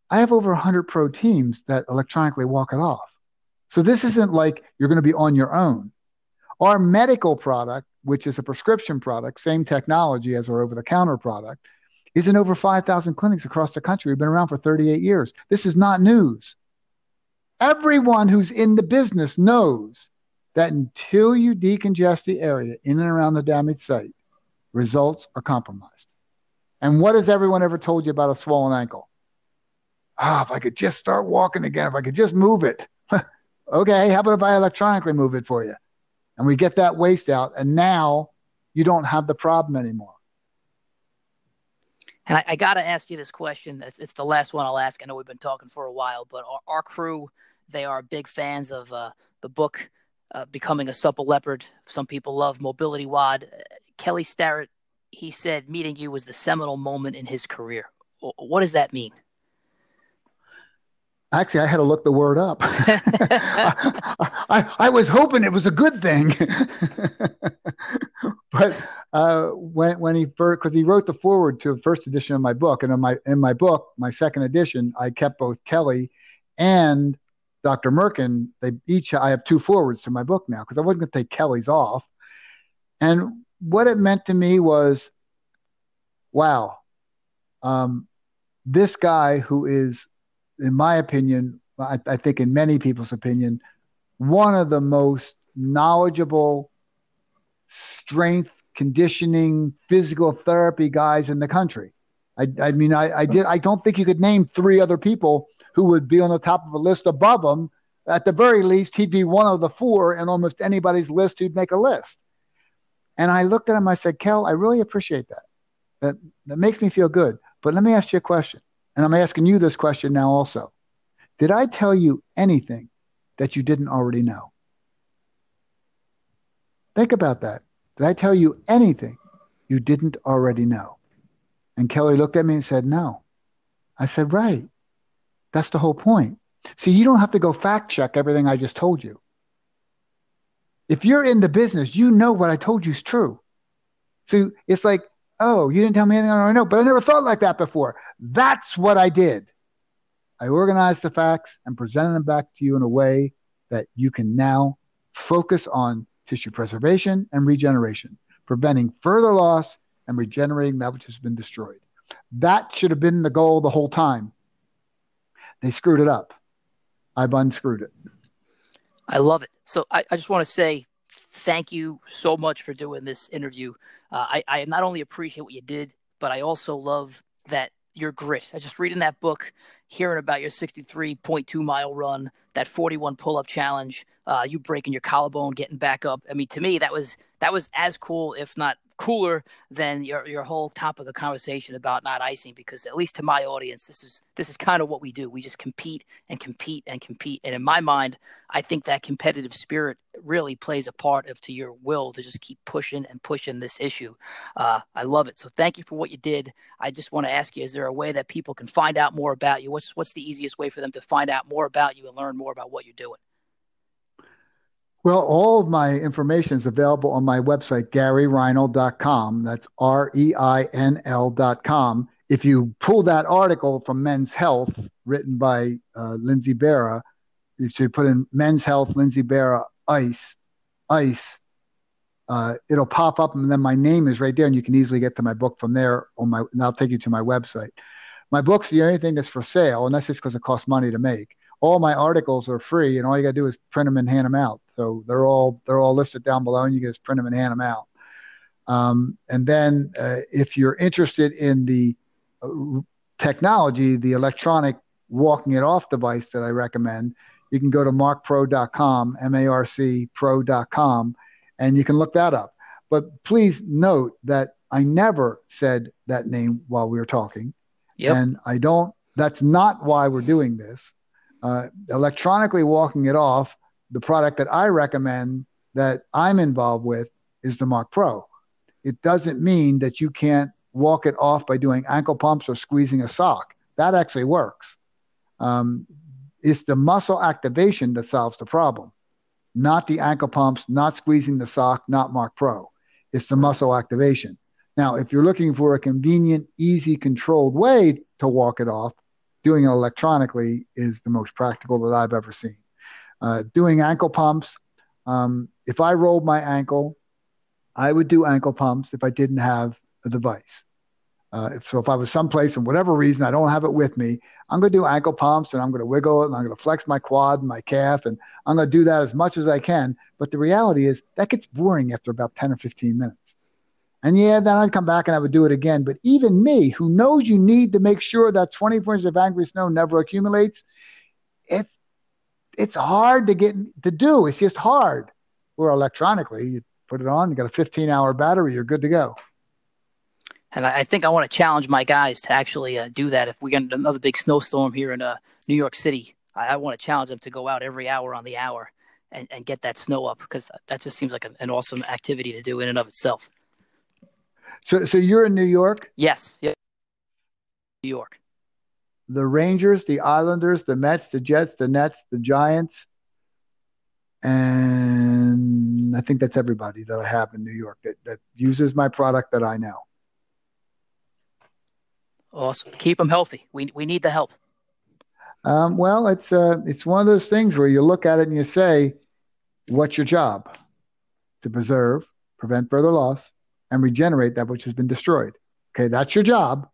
S2: I have over 100 pro teams that electronically walk it off. So, this isn't like you're going to be on your own. Our medical product, which is a prescription product, same technology as our over the counter product, is in over 5,000 clinics across the country. We've been around for 38 years. This is not news. Everyone who's in the business knows that until you decongest the area in and around the damaged site, results are compromised. And what has everyone ever told you about a swollen ankle? Ah, if I could just start walking again, if I could just move it. okay, how about if I electronically move it for you? And we get that waste out, and now you don't have the problem anymore.
S1: And I, I got to ask you this question. It's, it's, the last one I'll ask. I know we've been talking for a while, but our, our crew, they are big fans of uh, the book uh, becoming a supple leopard. Some people love mobility WOD. Uh, Kelly Starrett, he said meeting you was the seminal moment in his career. What does that mean?
S2: Actually, I had to look the word up. I, I, I, was hoping it was a good thing, but uh, when when he first because he wrote the foreword to the first edition of my book, and in my in my book, my second edition, I kept both Kelly and Dr. Mirkin, they each I have two forwards to my book now because I wasn't going to take Kelly's off. And what it meant to me was, wow, um, this guy who is, in my opinion, I, I think in many people's opinion, one of the most knowledgeable strength conditioning, physical therapy guys in the country. I, I mean, I, I did. I don't think you could name three other people who would be on the top of a list above him. At the very least, he'd be one of the four in almost anybody's list who'd make a list. And I looked at him. I said, "Kel, I really appreciate that. That that makes me feel good. But let me ask you a question, and I'm asking you this question now also. Did I tell you anything that you didn't already know? Think about that. Did I tell you anything you didn't already know? And Kelly looked at me and said, No. I said, Right. That's the whole point. See, you don't have to go fact check everything I just told you. If you're in the business, you know what I told you is true. So it's like, oh, you didn't tell me anything I don't know, but I never thought like that before. That's what I did. I organized the facts and presented them back to you in a way that you can now focus on tissue preservation and regeneration, preventing further loss and regenerating that which has been destroyed. That should have been the goal the whole time. They screwed it up. I've unscrewed it.
S1: I love it. So I, I just want to say thank you so much for doing this interview. Uh, I, I not only appreciate what you did, but I also love that your grit. I just reading that book, hearing about your 63.2 mile run, that 41 pull up challenge, uh, you breaking your collarbone, getting back up. I mean, to me, that was that was as cool, if not cooler than your your whole topic of conversation about not icing because at least to my audience this is this is kind of what we do. We just compete and compete and compete. And in my mind i think that competitive spirit really plays a part of to your will to just keep pushing and pushing this issue. Uh, i love it. So thank you for what you did. I just want to ask you is there a way that people can find out more about you? What's what's the easiest way for them to find out more about you and learn more about what you're doing
S2: well, all of my information is available on my website, garyreinl.com. That's R E I N L.com. If you pull that article from Men's Health, written by uh, Lindsay Berra, if you put in Men's Health, Lindsay Berra, ICE, ICE, uh, it'll pop up, and then my name is right there, and you can easily get to my book from there. On my, and I'll take you to my website. My book's the only thing that's for sale, and that's just because it costs money to make. All my articles are free, and all you got to do is print them and hand them out. So they're all they're all listed down below, and you can just print them and hand them out. Um, and then uh, if you're interested in the uh, technology, the electronic walking it off device that I recommend, you can go to marcpro.com, M-A-R-C pro.com, and you can look that up. But please note that I never said that name while we were talking. Yep. And I don't, that's not why we're doing this. Uh, electronically walking it off the product that I recommend that I'm involved with is the Marc Pro. It doesn't mean that you can't walk it off by doing ankle pumps or squeezing a sock. That actually works. Um, it's the muscle activation that solves the problem, not the ankle pumps, not squeezing the sock, not Marc Pro. It's the muscle activation. Now, if you're looking for a convenient, easy, controlled way to walk it off, doing it electronically is the most practical that I've ever seen. Uh, doing ankle pumps. Um, if I rolled my ankle, I would do ankle pumps if I didn't have a device. Uh, if, so if I was someplace and whatever reason I don't have it with me, I'm going to do ankle pumps and I'm going to wiggle it and I'm going to flex my quad and my calf and I'm going to do that as much as I can. But the reality is that gets boring after about 10 or 15 minutes. And yeah, then I'd come back and I would do it again. But even me, who knows you need to make sure that 24 inches of angry snow never accumulates, it's it's hard to get to do. It's just hard. Or electronically, you put it on, you got a 15 hour battery, you're good to go.
S1: And I think I want to challenge my guys to actually uh, do that. If we get another big snowstorm here in uh, New York City, I, I, want to challenge them to go out every hour on the hour and, and get that snow up because that just seems like a, an awesome activity to do in and of itself.
S2: So, so you're in New York?
S1: Yes. Yeah. New York
S2: the Rangers, the Islanders, the Mets, the Jets, the Nets, the Giants, and I think that's everybody that I have in New York that, that uses my product that I know.
S1: Awesome. Keep them healthy. We we need the help.
S2: Um, well, it's uh, it's one of those things where you look at it and you say, "What's your job?" To preserve, prevent further loss, and regenerate that which has been destroyed. Okay, that's your job.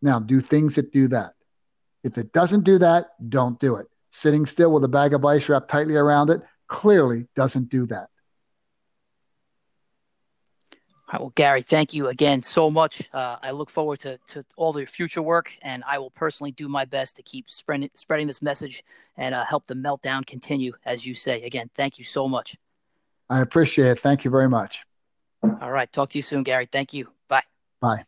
S2: Now, do things that do that. If it doesn't do that, don't do it. Sitting still with a bag of ice wrapped tightly around it clearly doesn't do that.
S1: All right, well, Gary, thank you again so much. Uh, I look forward to, to all the future work, and I will personally do my best to keep spreading, spreading this message and uh, help the meltdown continue, as you say. Again, thank you so much.
S2: I appreciate it. Thank you very much.
S1: All right. Talk to you soon, Gary. Thank you. Bye.
S2: Bye.